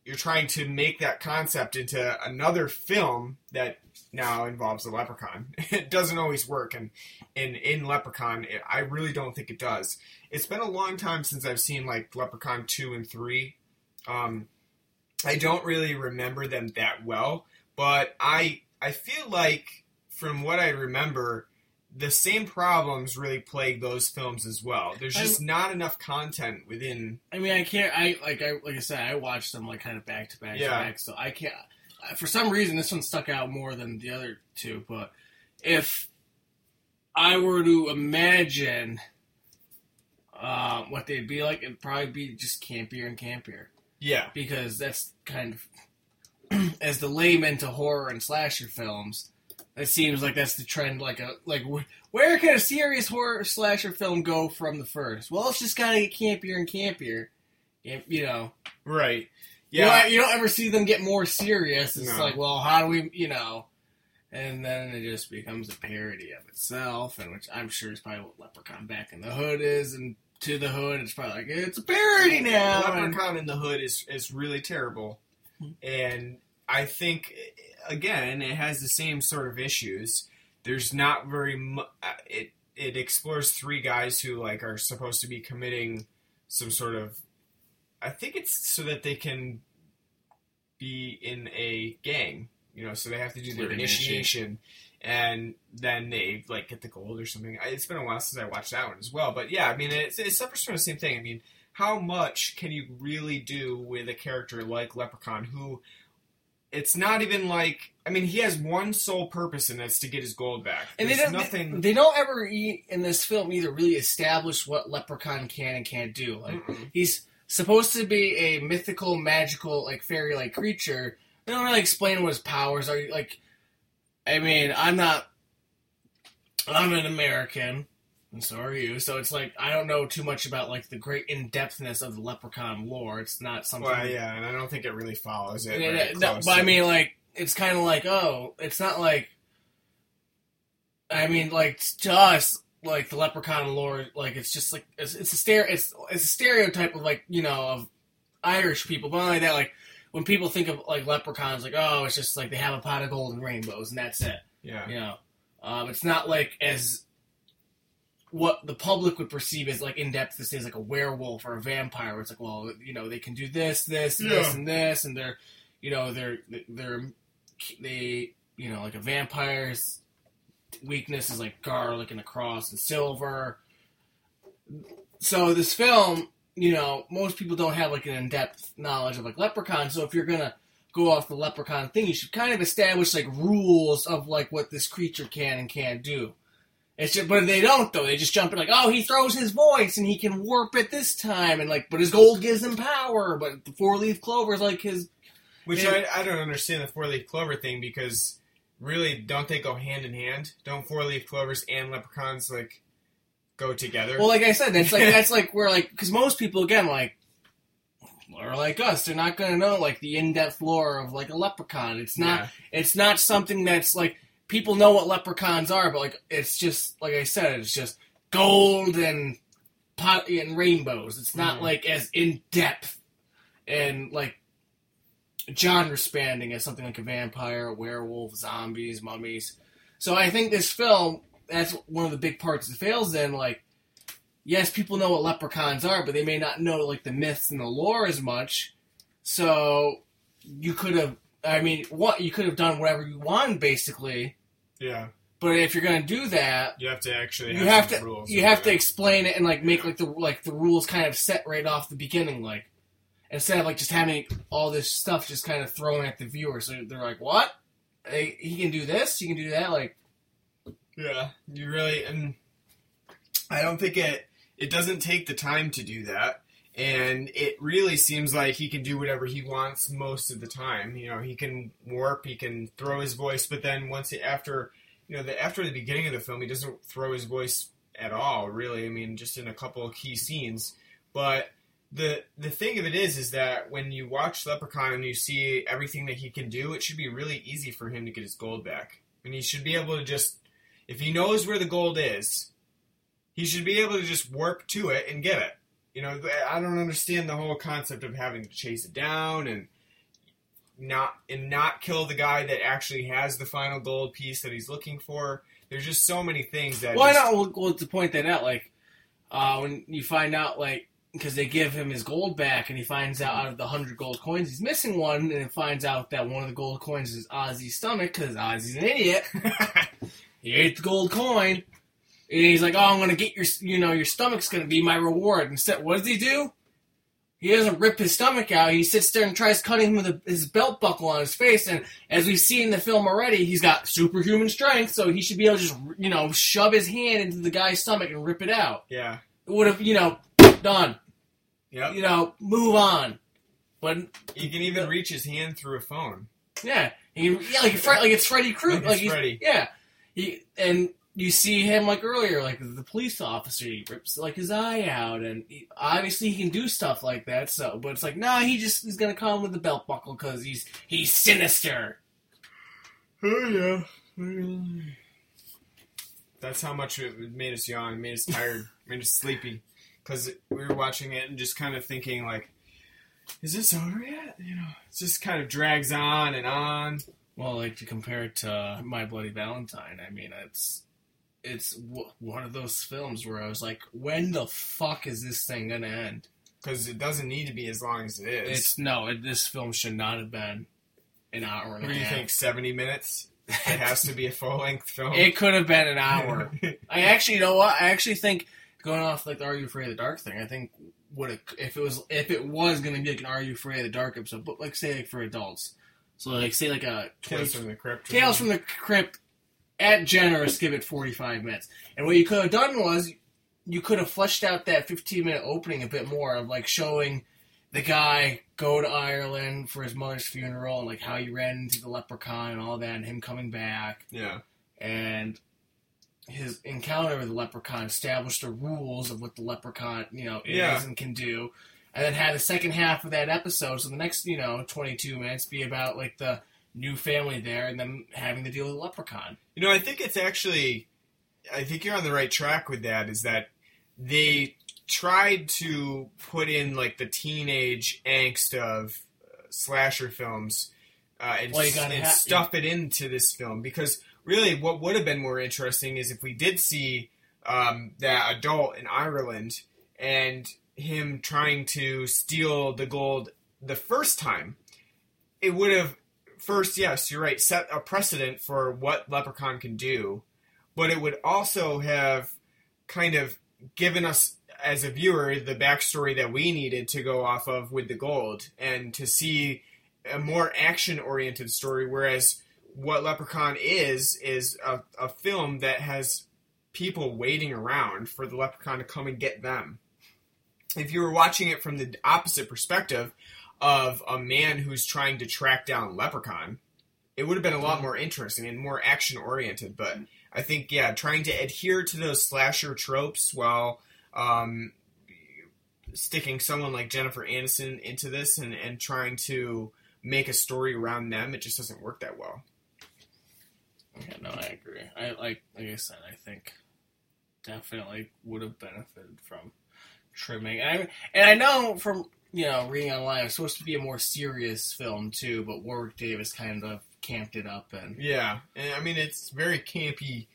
you're trying to make that concept into another film that now involves a leprechaun. It doesn't always work, and in in Leprechaun, it, I really don't think it does. It's been a long time since I've seen like Leprechaun two and three. Um, I don't really remember them that well, but I I feel like from what I remember, the same problems really plague those films as well. There's just not enough content within. I mean, I can't. I like. I like I said, I watched them like kind of back to back to Yeah. back. So I can't. For some reason, this one stuck out more than the other two. But if I were to imagine uh, what they'd be like, it'd probably be just campier and campier Yeah, because that's kind of as the layman to horror and slasher films. It seems like that's the trend. Like a like wh- where can a serious horror slasher film go from the first? Well, it's just gotta get campier and campier. You you know, right. you, Yeah, don't, you don't ever see them get more serious. It's No. like, well, how do we, you know? And then it just becomes a parody of itself, and which I'm sure is probably what Leprechaun Back in the Hood is, and To the Hood, it's probably like it's a parody now. and- Leprechaun in the Hood is is really terrible, Hmm. and I think again it has the same sort of issues. There's not very mu- uh, it it explores three guys who like are supposed to be committing some sort of I think it's so that they can be in a gang, you know, so they have to do their initiation and then they like get the gold or something. I- It's been a while since I watched that one as well, but yeah, I mean it, it suffers from the same thing. I mean, how much can you really do with a character like Leprechaun who it's not even like I mean he has one sole purpose and that's to get his gold back. And they don't. nothing. They don't ever e- in this film either really establish what Leprechaun can and can't do. Like Mm-mm. he's supposed to be a mythical, magical, like fairy-like creature. They don't really explain what his powers are. Like, I mean, I'm not. I'm an American. And so are you. So it's like I don't know too much about like the great in depthness of the Leprechaun lore. It's not something. Well, yeah, and I don't think it really follows it. Yeah, no, but I mean, like, it's kind of like, oh, it's not like. I mean, like to us, like the leprechaun lore, like it's just like it's, it's a stare, it's it's a stereotype of like you know of Irish people, but not only that, like when people think of like leprechauns, like oh, it's just like they have a pot of gold and rainbows and that's it. yeah, You know, um, it's not like as what the public would perceive as like in depth to say is like a werewolf or a vampire. Where it's like, well, you know, they can do this, this, this, and this, and they're, you know, they're they're they, you know, like a vampire's weakness is like garlic and a cross and silver. So this film, you know, most people don't have like an in depth knowledge of like leprechaun. So if you're gonna go off the leprechaun thing, you should kind of establish like rules of like what this creature can and can't do. It's just, but they don't though. They just jump in like, oh, he throws his voice and he can warp it this time, and like, but his gold gives him power. But the four leaf clover is like his. which Yeah. I, I don't understand the four leaf clover thing because really, don't they go hand in hand? Don't four leaf clovers and leprechauns like go together? Well, like I said, that's like that's like where like because most people again like are like us, they're not gonna know like the in depth lore of like a leprechaun. It's not. Yeah. It's not something that's like people know what leprechauns are, but like it's just like I said, it's just gold and pot and rainbows. It's not Mhm. like as in depth and like genre spanning as something like a vampire, a werewolf, zombies, mummies. So I think this film that's one of the big parts it fails in. Like, yes, people know what leprechauns are, but they may not know like the myths and the lore as much. So you could have I mean, what you could have done whatever you want, basically. Yeah, But if you're gonna do that, you have to actually you have to rules you have to explain it and like make like the like the rules kind of set right off the beginning, like instead of like just having all this stuff just kind of thrown at the viewer. So they're like, "What? Hey, he can do this? He can do that?" Like, Yeah, you really, and I don't think it it doesn't take the time to do that, and it really seems like he can do whatever he wants most of the time. You know, he can warp, he can throw his voice, but then once he, after you know the after the beginning of the film, he doesn't throw his voice at all. Really, I mean, just in a couple of key scenes, but. The, the thing of it is is that when you watch Leprechaun and you see everything that he can do, it should be really easy for him to get his gold back. And he should be able to just if he knows where the gold is, he should be able to just warp to it and get it. You know, I don't understand the whole concept of having to chase it down and not and not kill the guy that actually has the final gold piece that he's looking for. There's just so many things that. why just- not? Well, to point that out, like uh, when you find out, like because they give him his gold back, and he finds out out of the hundred gold coins, he's missing one, and it finds out that one of the gold coins is Ozzy's stomach because Ozzy's an idiot. He ate the gold coin. And he's like, "Oh, I'm gonna get your, you know, your stomach's gonna be my reward." Instead, what does he do? He doesn't rip his stomach out. He sits there and tries cutting him with a, his belt buckle on his face. And as we see in the film already, he's got superhuman strength, so he should be able to just, you know, shove his hand into the guy's stomach and rip it out. yeah. It would have, you know, done. Yep. You know, move on. But He can even reach his hand through a phone. yeah, he, yeah, like like it's Freddy Krueger, Like like, Freddy. yeah. He and you see him like earlier, like the police officer, he rips like his eye out, and he, obviously he can do stuff like that. So, but it's like, nah, he just he's gonna come with the belt buckle because he's he's sinister. Oh yeah. That's how much it made us yawn, made us tired, made us sleepy, because we were watching it and just kind of thinking like, "Is this over yet?" You know, it just kind of drags on and on. Well, like to compare it to My Bloody Valentine, I mean, it's it's w- one of those films where I was like, when the fuck is this thing gonna end? Because it doesn't need to be as long as it is. It's no, it, this film should not have been an hour and what a do you half. think? Seventy minutes? It has to be a full length film. It could have been an hour. I actually, you know what? I actually think going off like the "Are You Afraid of the Dark" thing. I think would it if it was if it was going to be like an "Are You Afraid of the Dark" episode, but like say like for adults. So like say like a Tales from the Crypt. Tales from the Crypt at generous, give it forty five minutes. And what you could have done was you could have fleshed out that fifteen minute opening a bit more of like showing the guy go to Ireland for his mother's funeral and like how he ran into the leprechaun and all that and him coming back Yeah. and his encounter with the leprechaun, established the rules of what the leprechaun, you know, is Yeah. and can do, and then have the second half of that episode, so the next, you know, 22 minutes be about like the new family there and then having to deal with the leprechaun. You know, I think it's actually, I think you're on the right track with that. Is that they tried to put in like the teenage angst of uh, slasher films uh, and, Well, and ha- stuff it into this film because really, what would have been more interesting is if we did see um, that adult in Ireland and him trying to steal the gold the first time. It would have first, yes, you're right, set a precedent for what Leprechaun can do, but it would also have kind of given us as a viewer the backstory that we needed to go off of with the gold and to see a more action oriented story whereas what leprechaun is is a, a film that has people waiting around for the leprechaun to come and get them. If you were watching it from the opposite perspective of a man who's trying to track down leprechaun it would have been a lot more interesting and more action oriented but i think yeah trying to adhere to those slasher tropes while um, sticking someone like jennifer aniston into this and, and trying to make a story around them it just doesn't work that well Yeah, no, I agree. I like, like I said, I think definitely would have benefited from trimming. And I, and I know from you know reading online, it's supposed to be a more serious film too, but Warwick Davis kind of camped it up and Yeah, and I mean it's very campy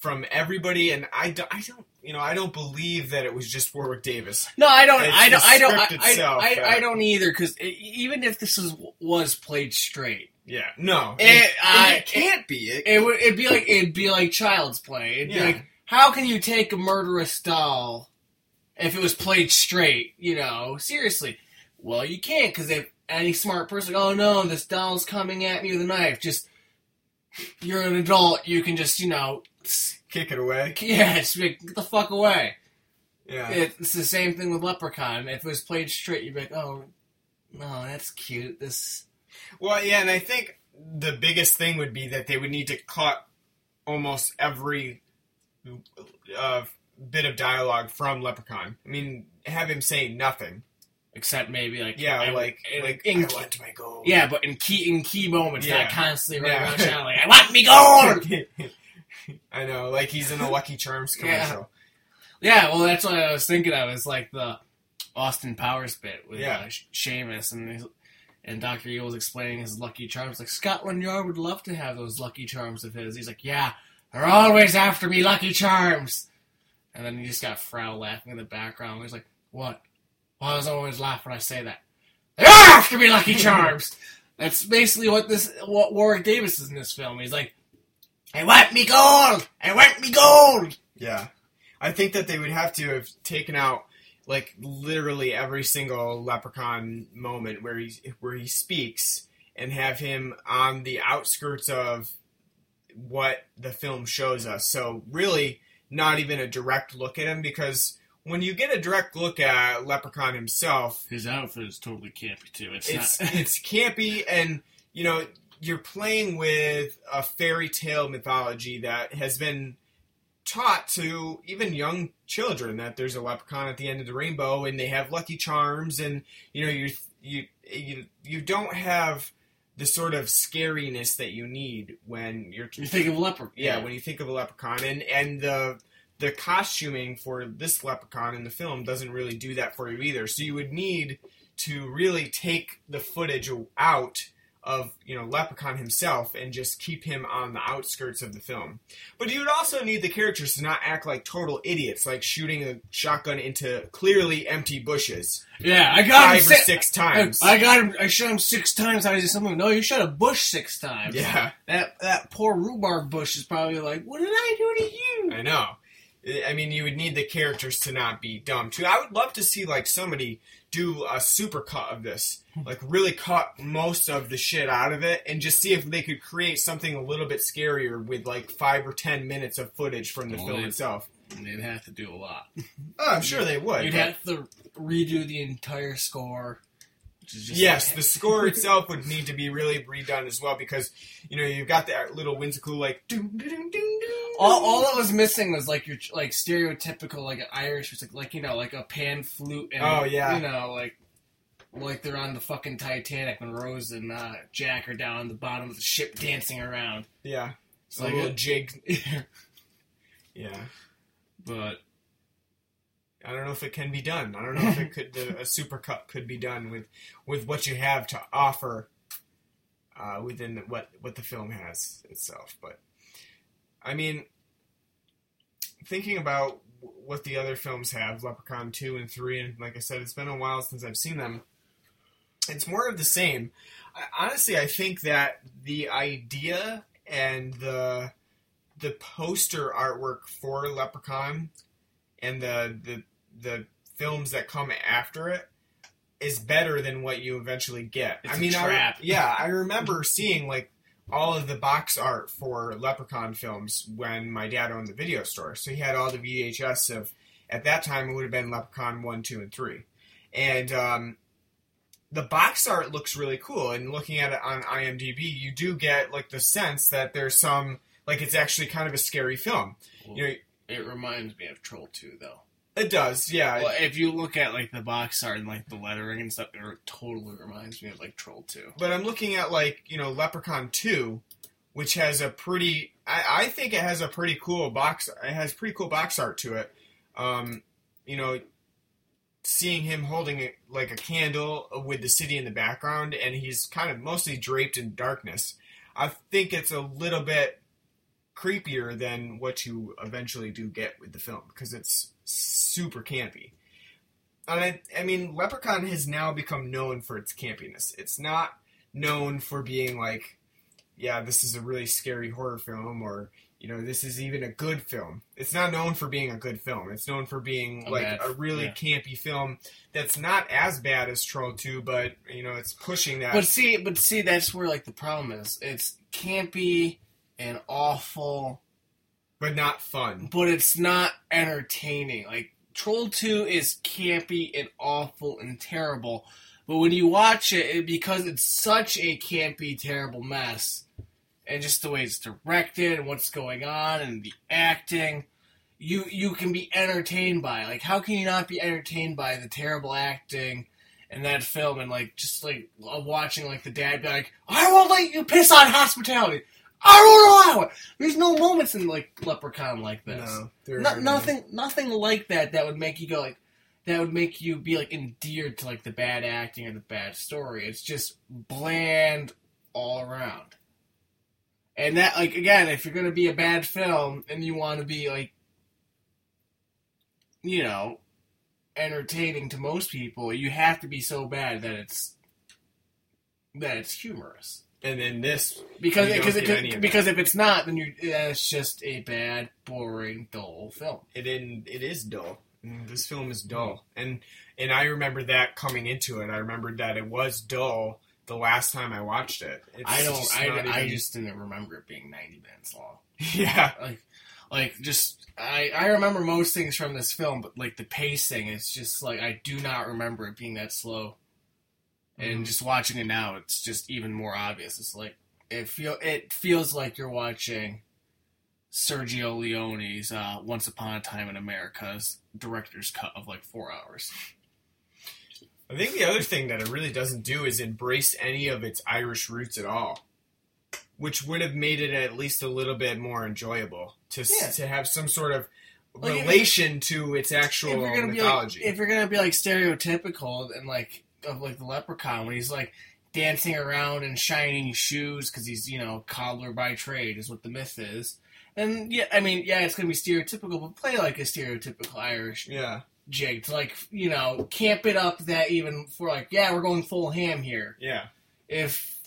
from everybody, and I don't, I don't, you know, I don't believe that it was just Warwick Davis. no, I don't, It's I don't, I don't, I, script I, I, I don't either because even if this was was played straight, Yeah, no, eh, It- it, I- it can't be. It, it would it'd be like it'd be like Child's Play. It'd be Yeah. like how can you take a murderous doll if it was played straight? You know, seriously. Well, you can't because if any smart person, oh no, this doll's coming at me with a knife. Just you're an adult, you can just you know, kick it away. yeah, just be like, get the fuck away. Yeah, It's the same thing with Leprechaun. If it was played straight, you'd be like, oh no, that's cute. This well, yeah, and I think the biggest thing would be that they would need to cut almost every uh, bit of dialogue from Leprechaun. I mean, have him say nothing. except maybe like Yeah, I- like in- like in- I want my gold. Yeah, but in key in key moments, Yeah. not constantly running Yeah. around shouting like, "I want me gold." I know, like he's in a Lucky Charms commercial. yeah, well, that's what I was thinking of. Is like the Austin Powers bit with Yeah. uh, Seamus and and Doctor Evil's explaining his Lucky Charms. Like Scotland Yard would love to have those Lucky Charms of his. He's like, "Yeah, they're always after me, Lucky Charms." And then you just got Frau laughing in the background. He's like, "What? Why does always laugh when I say that? They're after me, Lucky Charms." That's basically what this what Warwick Davis is in this film. He's like, "I want me gold. I want me gold." Yeah. I think that they would have to have taken out like literally every single leprechaun moment where he where he speaks and have him on the outskirts of what the film shows us. So really not even a direct look at him because when you get a direct look at Leprechaun himself, His outfit is totally campy too. It's, it's not. it's campy and you know you're playing with a fairy tale mythology that has been taught to even young children that there's a leprechaun at the end of the rainbow and they have lucky charms and you know you you you, you don't have the sort of scariness that you need when you're you think of leopard. yeah, when you think of a leprechaun and and the the costuming for this leprechaun in the film doesn't really do that for you either. So you would need to really take the footage out of you know leprechaun himself and just keep him on the outskirts of the film. But you would also need the characters to not act like total idiots, like shooting a shotgun into clearly empty bushes yeah. I got him five or si- six times. I got him. I shot him six times. I was something. No, you shot a bush six times. yeah, That that poor rhubarb bush is probably like, what did I do to you? I know. I mean, you would need the characters to not be dumb too. I would love to see like somebody do a super cut of this, like really cut most of the shit out of it, and just see if they could create something a little bit scarier with like five or ten minutes of footage from the Well, film itself. And they'd have to do a lot. Oh, I'm sure they would. You'd but- have to redo the entire score. Which is just yes, the score itself would need to be really redone as well because you know you've got that little whimsical like doom doom doom doom. all, all that was missing was like your like stereotypical like Irish, was like like you know like a pan flute and Oh, yeah. you know like like they're on the fucking Titanic when Rose and uh, Jack are down on the bottom of the ship dancing around. Yeah. It's like like a jig. yeah. but I don't know if it can be done. I don't know if it could the, a super cut could be done with with what you have to offer uh, within the, what what the film has itself. But I mean, thinking about what the other films have, Leprechaun two and three, and like I said, it's been a while since I've seen them. It's more of the same. I, honestly, I think that the idea and the the poster artwork for Leprechaun and the the the films that come after it is better than what you eventually get. It's I a mean, I, yeah, I remember seeing like all of the box art for Leprechaun films when my dad owned the video store. So he had all the VHS of at that time it would have been Leprechaun one, two, and three, and um, the box art looks really cool. And looking at it on IMDb, you do get like the sense that there's some like it's actually kind of a scary film. You know, it reminds me of Troll Two though. It does, yeah. Well, if you look at like the box art and like the lettering and stuff, it totally reminds me of like Troll Two. But I'm looking at like you know Leprechaun Two, which has a pretty. I, I think it has a pretty cool box. It has pretty cool box art to it. Um, you know, seeing him holding it like a candle with the city in the background, and he's kind of mostly draped in darkness. I think it's a little bit creepier than what you eventually do get with the film because it's super campy. And I, I mean, Leprechaun has now become known for its campiness. It's not known for being like, yeah, this is a really scary horror film, or you know, this is even a good film. It's not known for being a good film. It's known for being A like bad- a really yeah. campy film that's not as bad as Troll Two, but you know, it's pushing that. But see, but see, that's where like the problem is. It's campy and awful, but not fun. but it's not entertaining. Like Troll Two is campy and awful and terrible. But when you watch it, it because it's such a campy, terrible mess, and just the way it's directed and what's going on and the acting, you you can be entertained by. it. Like, how can you not be entertained by the terrible acting in that film and like just like uh, watching like the dad be like, "I won't let you piss on hospitality. I won't allow it." There's no moments in like Leprechaun like this. No, there No, nothing, nothing like that. That would make you go like, that would make you be like endeared to like the bad acting or the bad story. It's just bland all around. And that, like, again, if you're gonna be a bad film and you want to be like, you know, entertaining to most people, you have to be so bad that it's that it's humorous. And then this, Because because, any because if it's not, then you it's just a bad, boring, dull film. it in it is dull. This film is dull, and and I remember that coming into it. I remembered that it was dull the last time I watched it. It's I don't. just I, not I just didn't remember it being ninety minutes long. yeah. Like, like just I I remember most things from this film, but like the pacing, it's just like I do not remember it being that slow. And just watching it now, it's just even more obvious. It's like it feel it feels like you're watching Sergio Leone's uh, Once Upon a Time in America's director's cut of like four hours. I think the other thing that it really doesn't do is embrace any of its Irish roots at all, which would have made it at least a little bit more enjoyable to s Yeah. to have some sort of Like, if- relation to its actual if mythology. be like, if you're gonna be like stereotypical and like of like the leprechaun when he's like dancing around in shining shoes because he's you know cobbler by trade is what the myth is. And yeah, I mean, yeah, it's gonna be stereotypical, but play like a stereotypical Irish yeah, jig to like you know camp it up that even for like yeah we're going full ham here yeah. if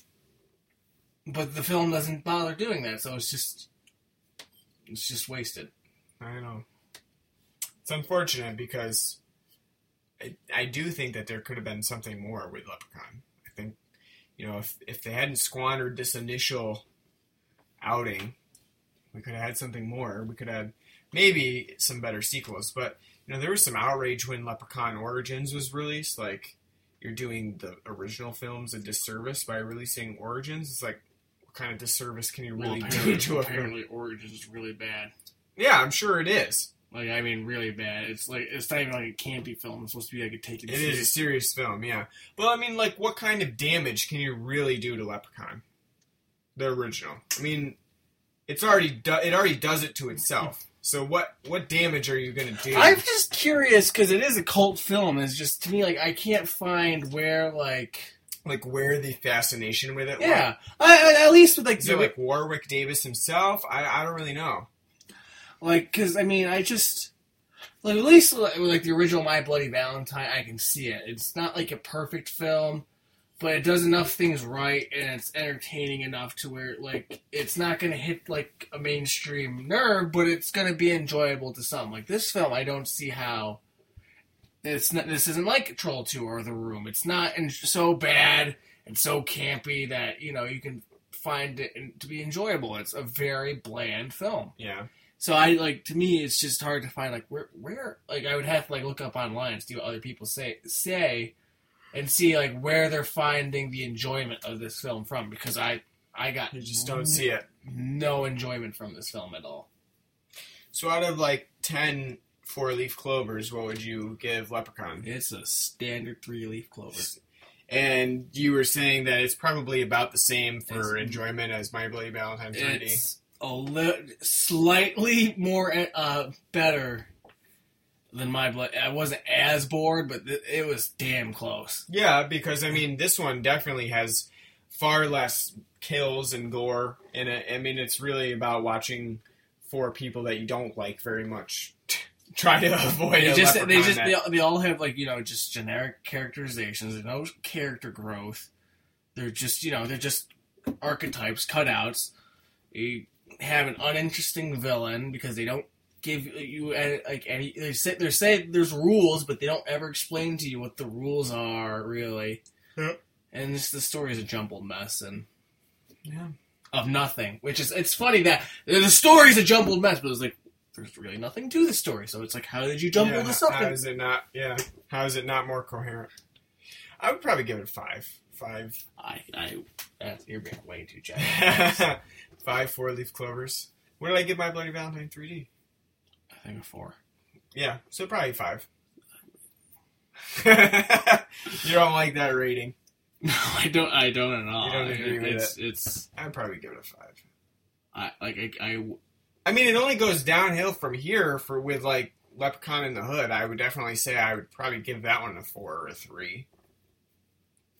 but the film doesn't bother doing that so it's just it's just wasted I know. It's unfortunate because I, I do think that there could have been something more with Leprechaun. I think, you know, if, if they hadn't squandered this initial outing, we could have had something more. We could have maybe some better sequels. But, you know, there was some outrage when Leprechaun Origins was released. Like, you're doing the original films a disservice by releasing Origins. It's like, what kind of disservice can you Well, really do apparently, to a film? Origins is really bad. Yeah, I'm sure it is. Like I mean, really bad. It's like it's not even like a campy film. It's supposed to be like a taken. It is a serious film, yeah. But I mean, like, what kind of damage can you really do to Leprechaun, the original? I mean, it's already do- it already does it to itself. So what what damage are you gonna do? I'm just curious because it is a cult film. It's just to me like I can't find where like like where the fascination with it? yeah, I, I- at least with like Is the it like Warwick Davis himself? I I don't really know. Like because I mean I just like at least like, like the original My Bloody Valentine I can see it. It's not like a perfect film, but it does enough things right and it's entertaining enough to where like it's not gonna hit like a mainstream nerve, but it's gonna be enjoyable to some. Like this film, I don't see how. It's not. This isn't like Troll Two or The Room. It's not in, so bad and so campy that you know you can find it to be enjoyable. It's a very bland film. Yeah. So I like to me, it's just hard to find like where where like I would have to like look up online see what other people say say, and see like where they're finding the enjoyment of this film from because I I got You just don't see it. no enjoyment from this film at all. So out of like ten four leaf clovers, what would you give Leprechaun? It's a standard three leaf clover. And you were saying that it's probably about the same for It's- enjoyment as My Bloody Valentine 3D. It's a li- slightly more uh, better than my blood. I wasn't as bored, but th- it was damn close. Yeah, because I mean, this one definitely has far less kills and gore in it. I mean, it's really about watching four people that you don't like very much try to avoid. They a just they just they, all- they all have like you know just generic characterizations. There's no character growth. They're just you know they're just archetypes, cutouts. You have an uninteresting villain because they don't give you any, like any. They say they say there's rules, but they don't ever explain to you what the rules are really. Yep. And just the story is a jumbled mess and yeah. of nothing. Which is it's funny that the story's a jumbled mess, but it's like there's really nothing to the story. So it's like how did you jumble Yeah, this up? how is it not? Yeah, how is it not more coherent? I would probably give it a five. Five. I, I, that's, you're being way too generous. five four leaf clovers. What did I give my Bloody Valentine 3D? I think a four. Yeah, so probably five. you don't like that rating. No, I don't. I don't at all. You don't agree with it's, It's. I'd probably give it a five. I like. I, I. I mean, it only goes downhill from here for with like Leprechaun in the Hood. I would definitely say I would probably give that one a four or a three.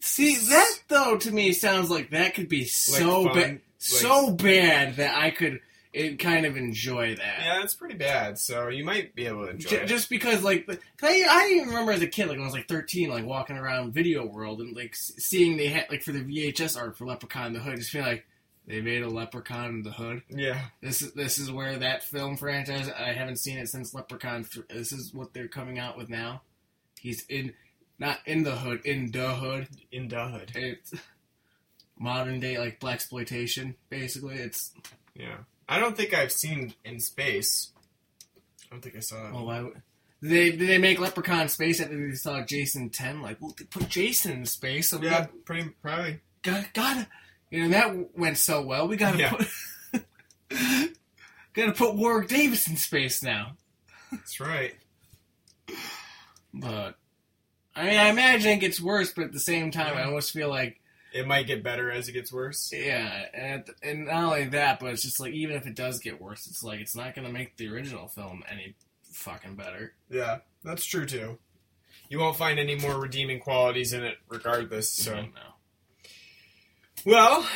See that though to me sounds like that could be so fun, bad, like- so bad that I could it, kind of enjoy that. Yeah, it's pretty bad. So you might be able to enjoy J- it. just because, like, I, I even remember as a kid, like when I was like thirteen, like walking around Video World and like seeing they had like for the VHS art for Leprechaun in the Hood, just feeling like they made a Leprechaun in the Hood. yeah, This is this is where that film franchise. I haven't seen it since Leprechaun. Th- this is what they're coming out with now. He's in, not in the hood, in the hood. in the Hood. It's modern day like blaxploitation. Basically, it's Yeah, I don't think I've seen in space. I don't think I saw that. well, why would- they did they make Leprechaun space after they saw Jason ten? Like, well, they put Jason in space, so we yeah, got, pretty probably. got gotta, you know, that went so well. We gotta Yeah. put. Gotta put Warwick Davis in space now. That's right. But I mean, I imagine it gets worse, but at the same time, I almost feel like It might get better as it gets worse. yeah, and and not only that, but it's just like even if it does get worse, it's like it's not gonna make the original film any fucking better. Yeah, that's true too. You won't find any more redeeming qualities in it, regardless. So So, no. well,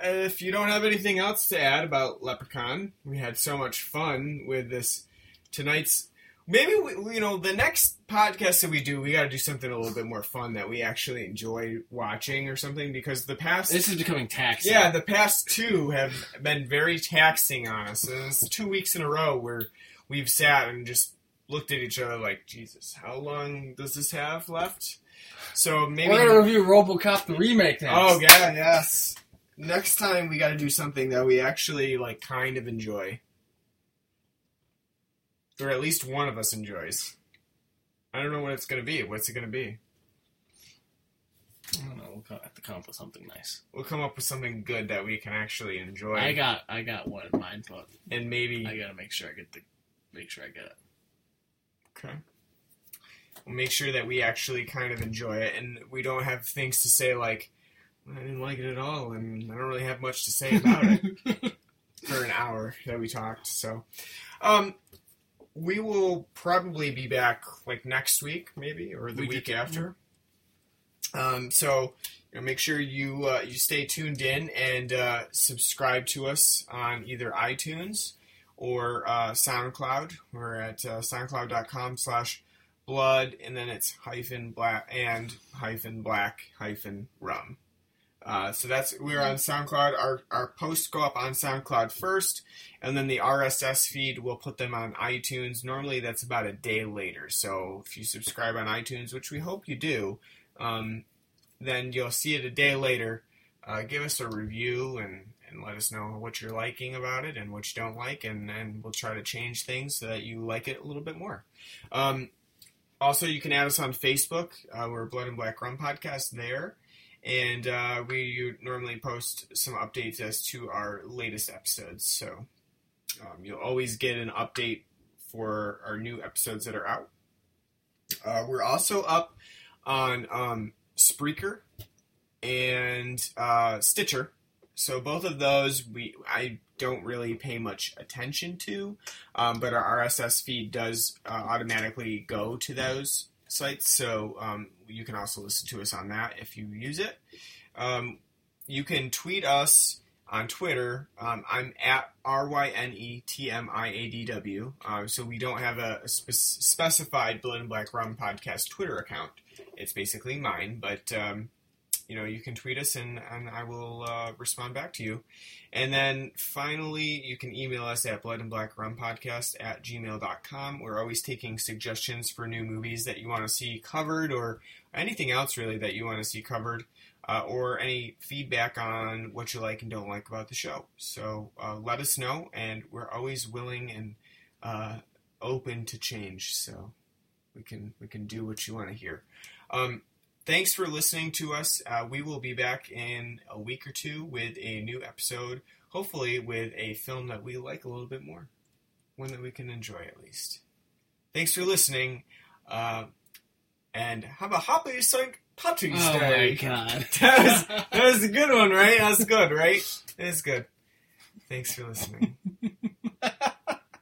if you don't have anything else to add about Leprechaun, we had so much fun with this tonight's. Maybe we, you know, the next podcast that we do, we got to do something a little bit more fun that we actually enjoy watching or something because the past This is becoming taxing. Yeah, the past two have been very taxing on us. And it's two weeks in a row where we've sat and just looked at each other like, Jesus, how long does this have left? So maybe. We're gonna review RoboCop the remake next. Oh yeah, yes. Next time we got to do something that we actually like, kind of enjoy, or at least one of us enjoys. I don't know what it's gonna be. What's it gonna be? I don't know. we'll co- have to come up with something nice. We'll come up with something good that we can actually enjoy. I got I got one in mind, but and maybe I gotta make sure I get the make sure I get it. Okay. We'll make sure that we actually kind of enjoy it and we don't have things to say like, I didn't like it at all and I don't really have much to say about it for an hour that we talked. So, um, we will probably be back like next week, maybe, or the We week did- after. Um, so you know, make sure you uh, you stay tuned in and uh, subscribe to us on either iTunes or uh, SoundCloud. We're at uh, soundcloud.com slash blood, and then it's hyphen black and hyphen black hyphen rum. Uh, so that's we're on SoundCloud. Our our posts go up on SoundCloud first, and then the RSS feed we'll put them on iTunes. Normally that's about a day later. So if you subscribe on iTunes, which we hope you do, um, then you'll see it a day later. Uh, give us a review and, and let us know what you're liking about it and what you don't like, and then we'll try to change things so that you like it a little bit more. Um, also, you can add us on Facebook. Uh, we're Blood and Black Rum Podcast there. And uh, we normally post some updates as to our latest episodes. So um, you'll always get an update for our new episodes that are out. Uh, we're also up on um, Spreaker and uh, Stitcher. So both of those we I don't really pay much attention to, um, but our RSS feed does uh, automatically go to those sites. So um, you can also listen to us on that if you use it. Um, you can tweet us on Twitter. Um, I'm at R Y N E T M I A D W. Uh, so we don't have a, a spe- specified Blood and Black Rum podcast Twitter account. It's basically mine, but um, you know you can tweet us and, and I will uh, respond back to you. And then finally, you can email us at blood and black rum podcast at gmail.com. We're always taking suggestions for new movies that you want to see covered or anything else really that you want to see covered uh, or any feedback on what you like and don't like about the show. So uh, let us know, and we're always willing and uh, open to change. So we can we can do what you want to hear. Um, thanks for listening to us. Uh, we will be back in a week or two with a new episode, hopefully with a film that we like a little bit more, one that we can enjoy at least. Thanks for listening. Uh, and have a happy St. Patrick's Oh Day. my god. that, was, that was a good one, right? That's good, right? It's good. Thanks for listening.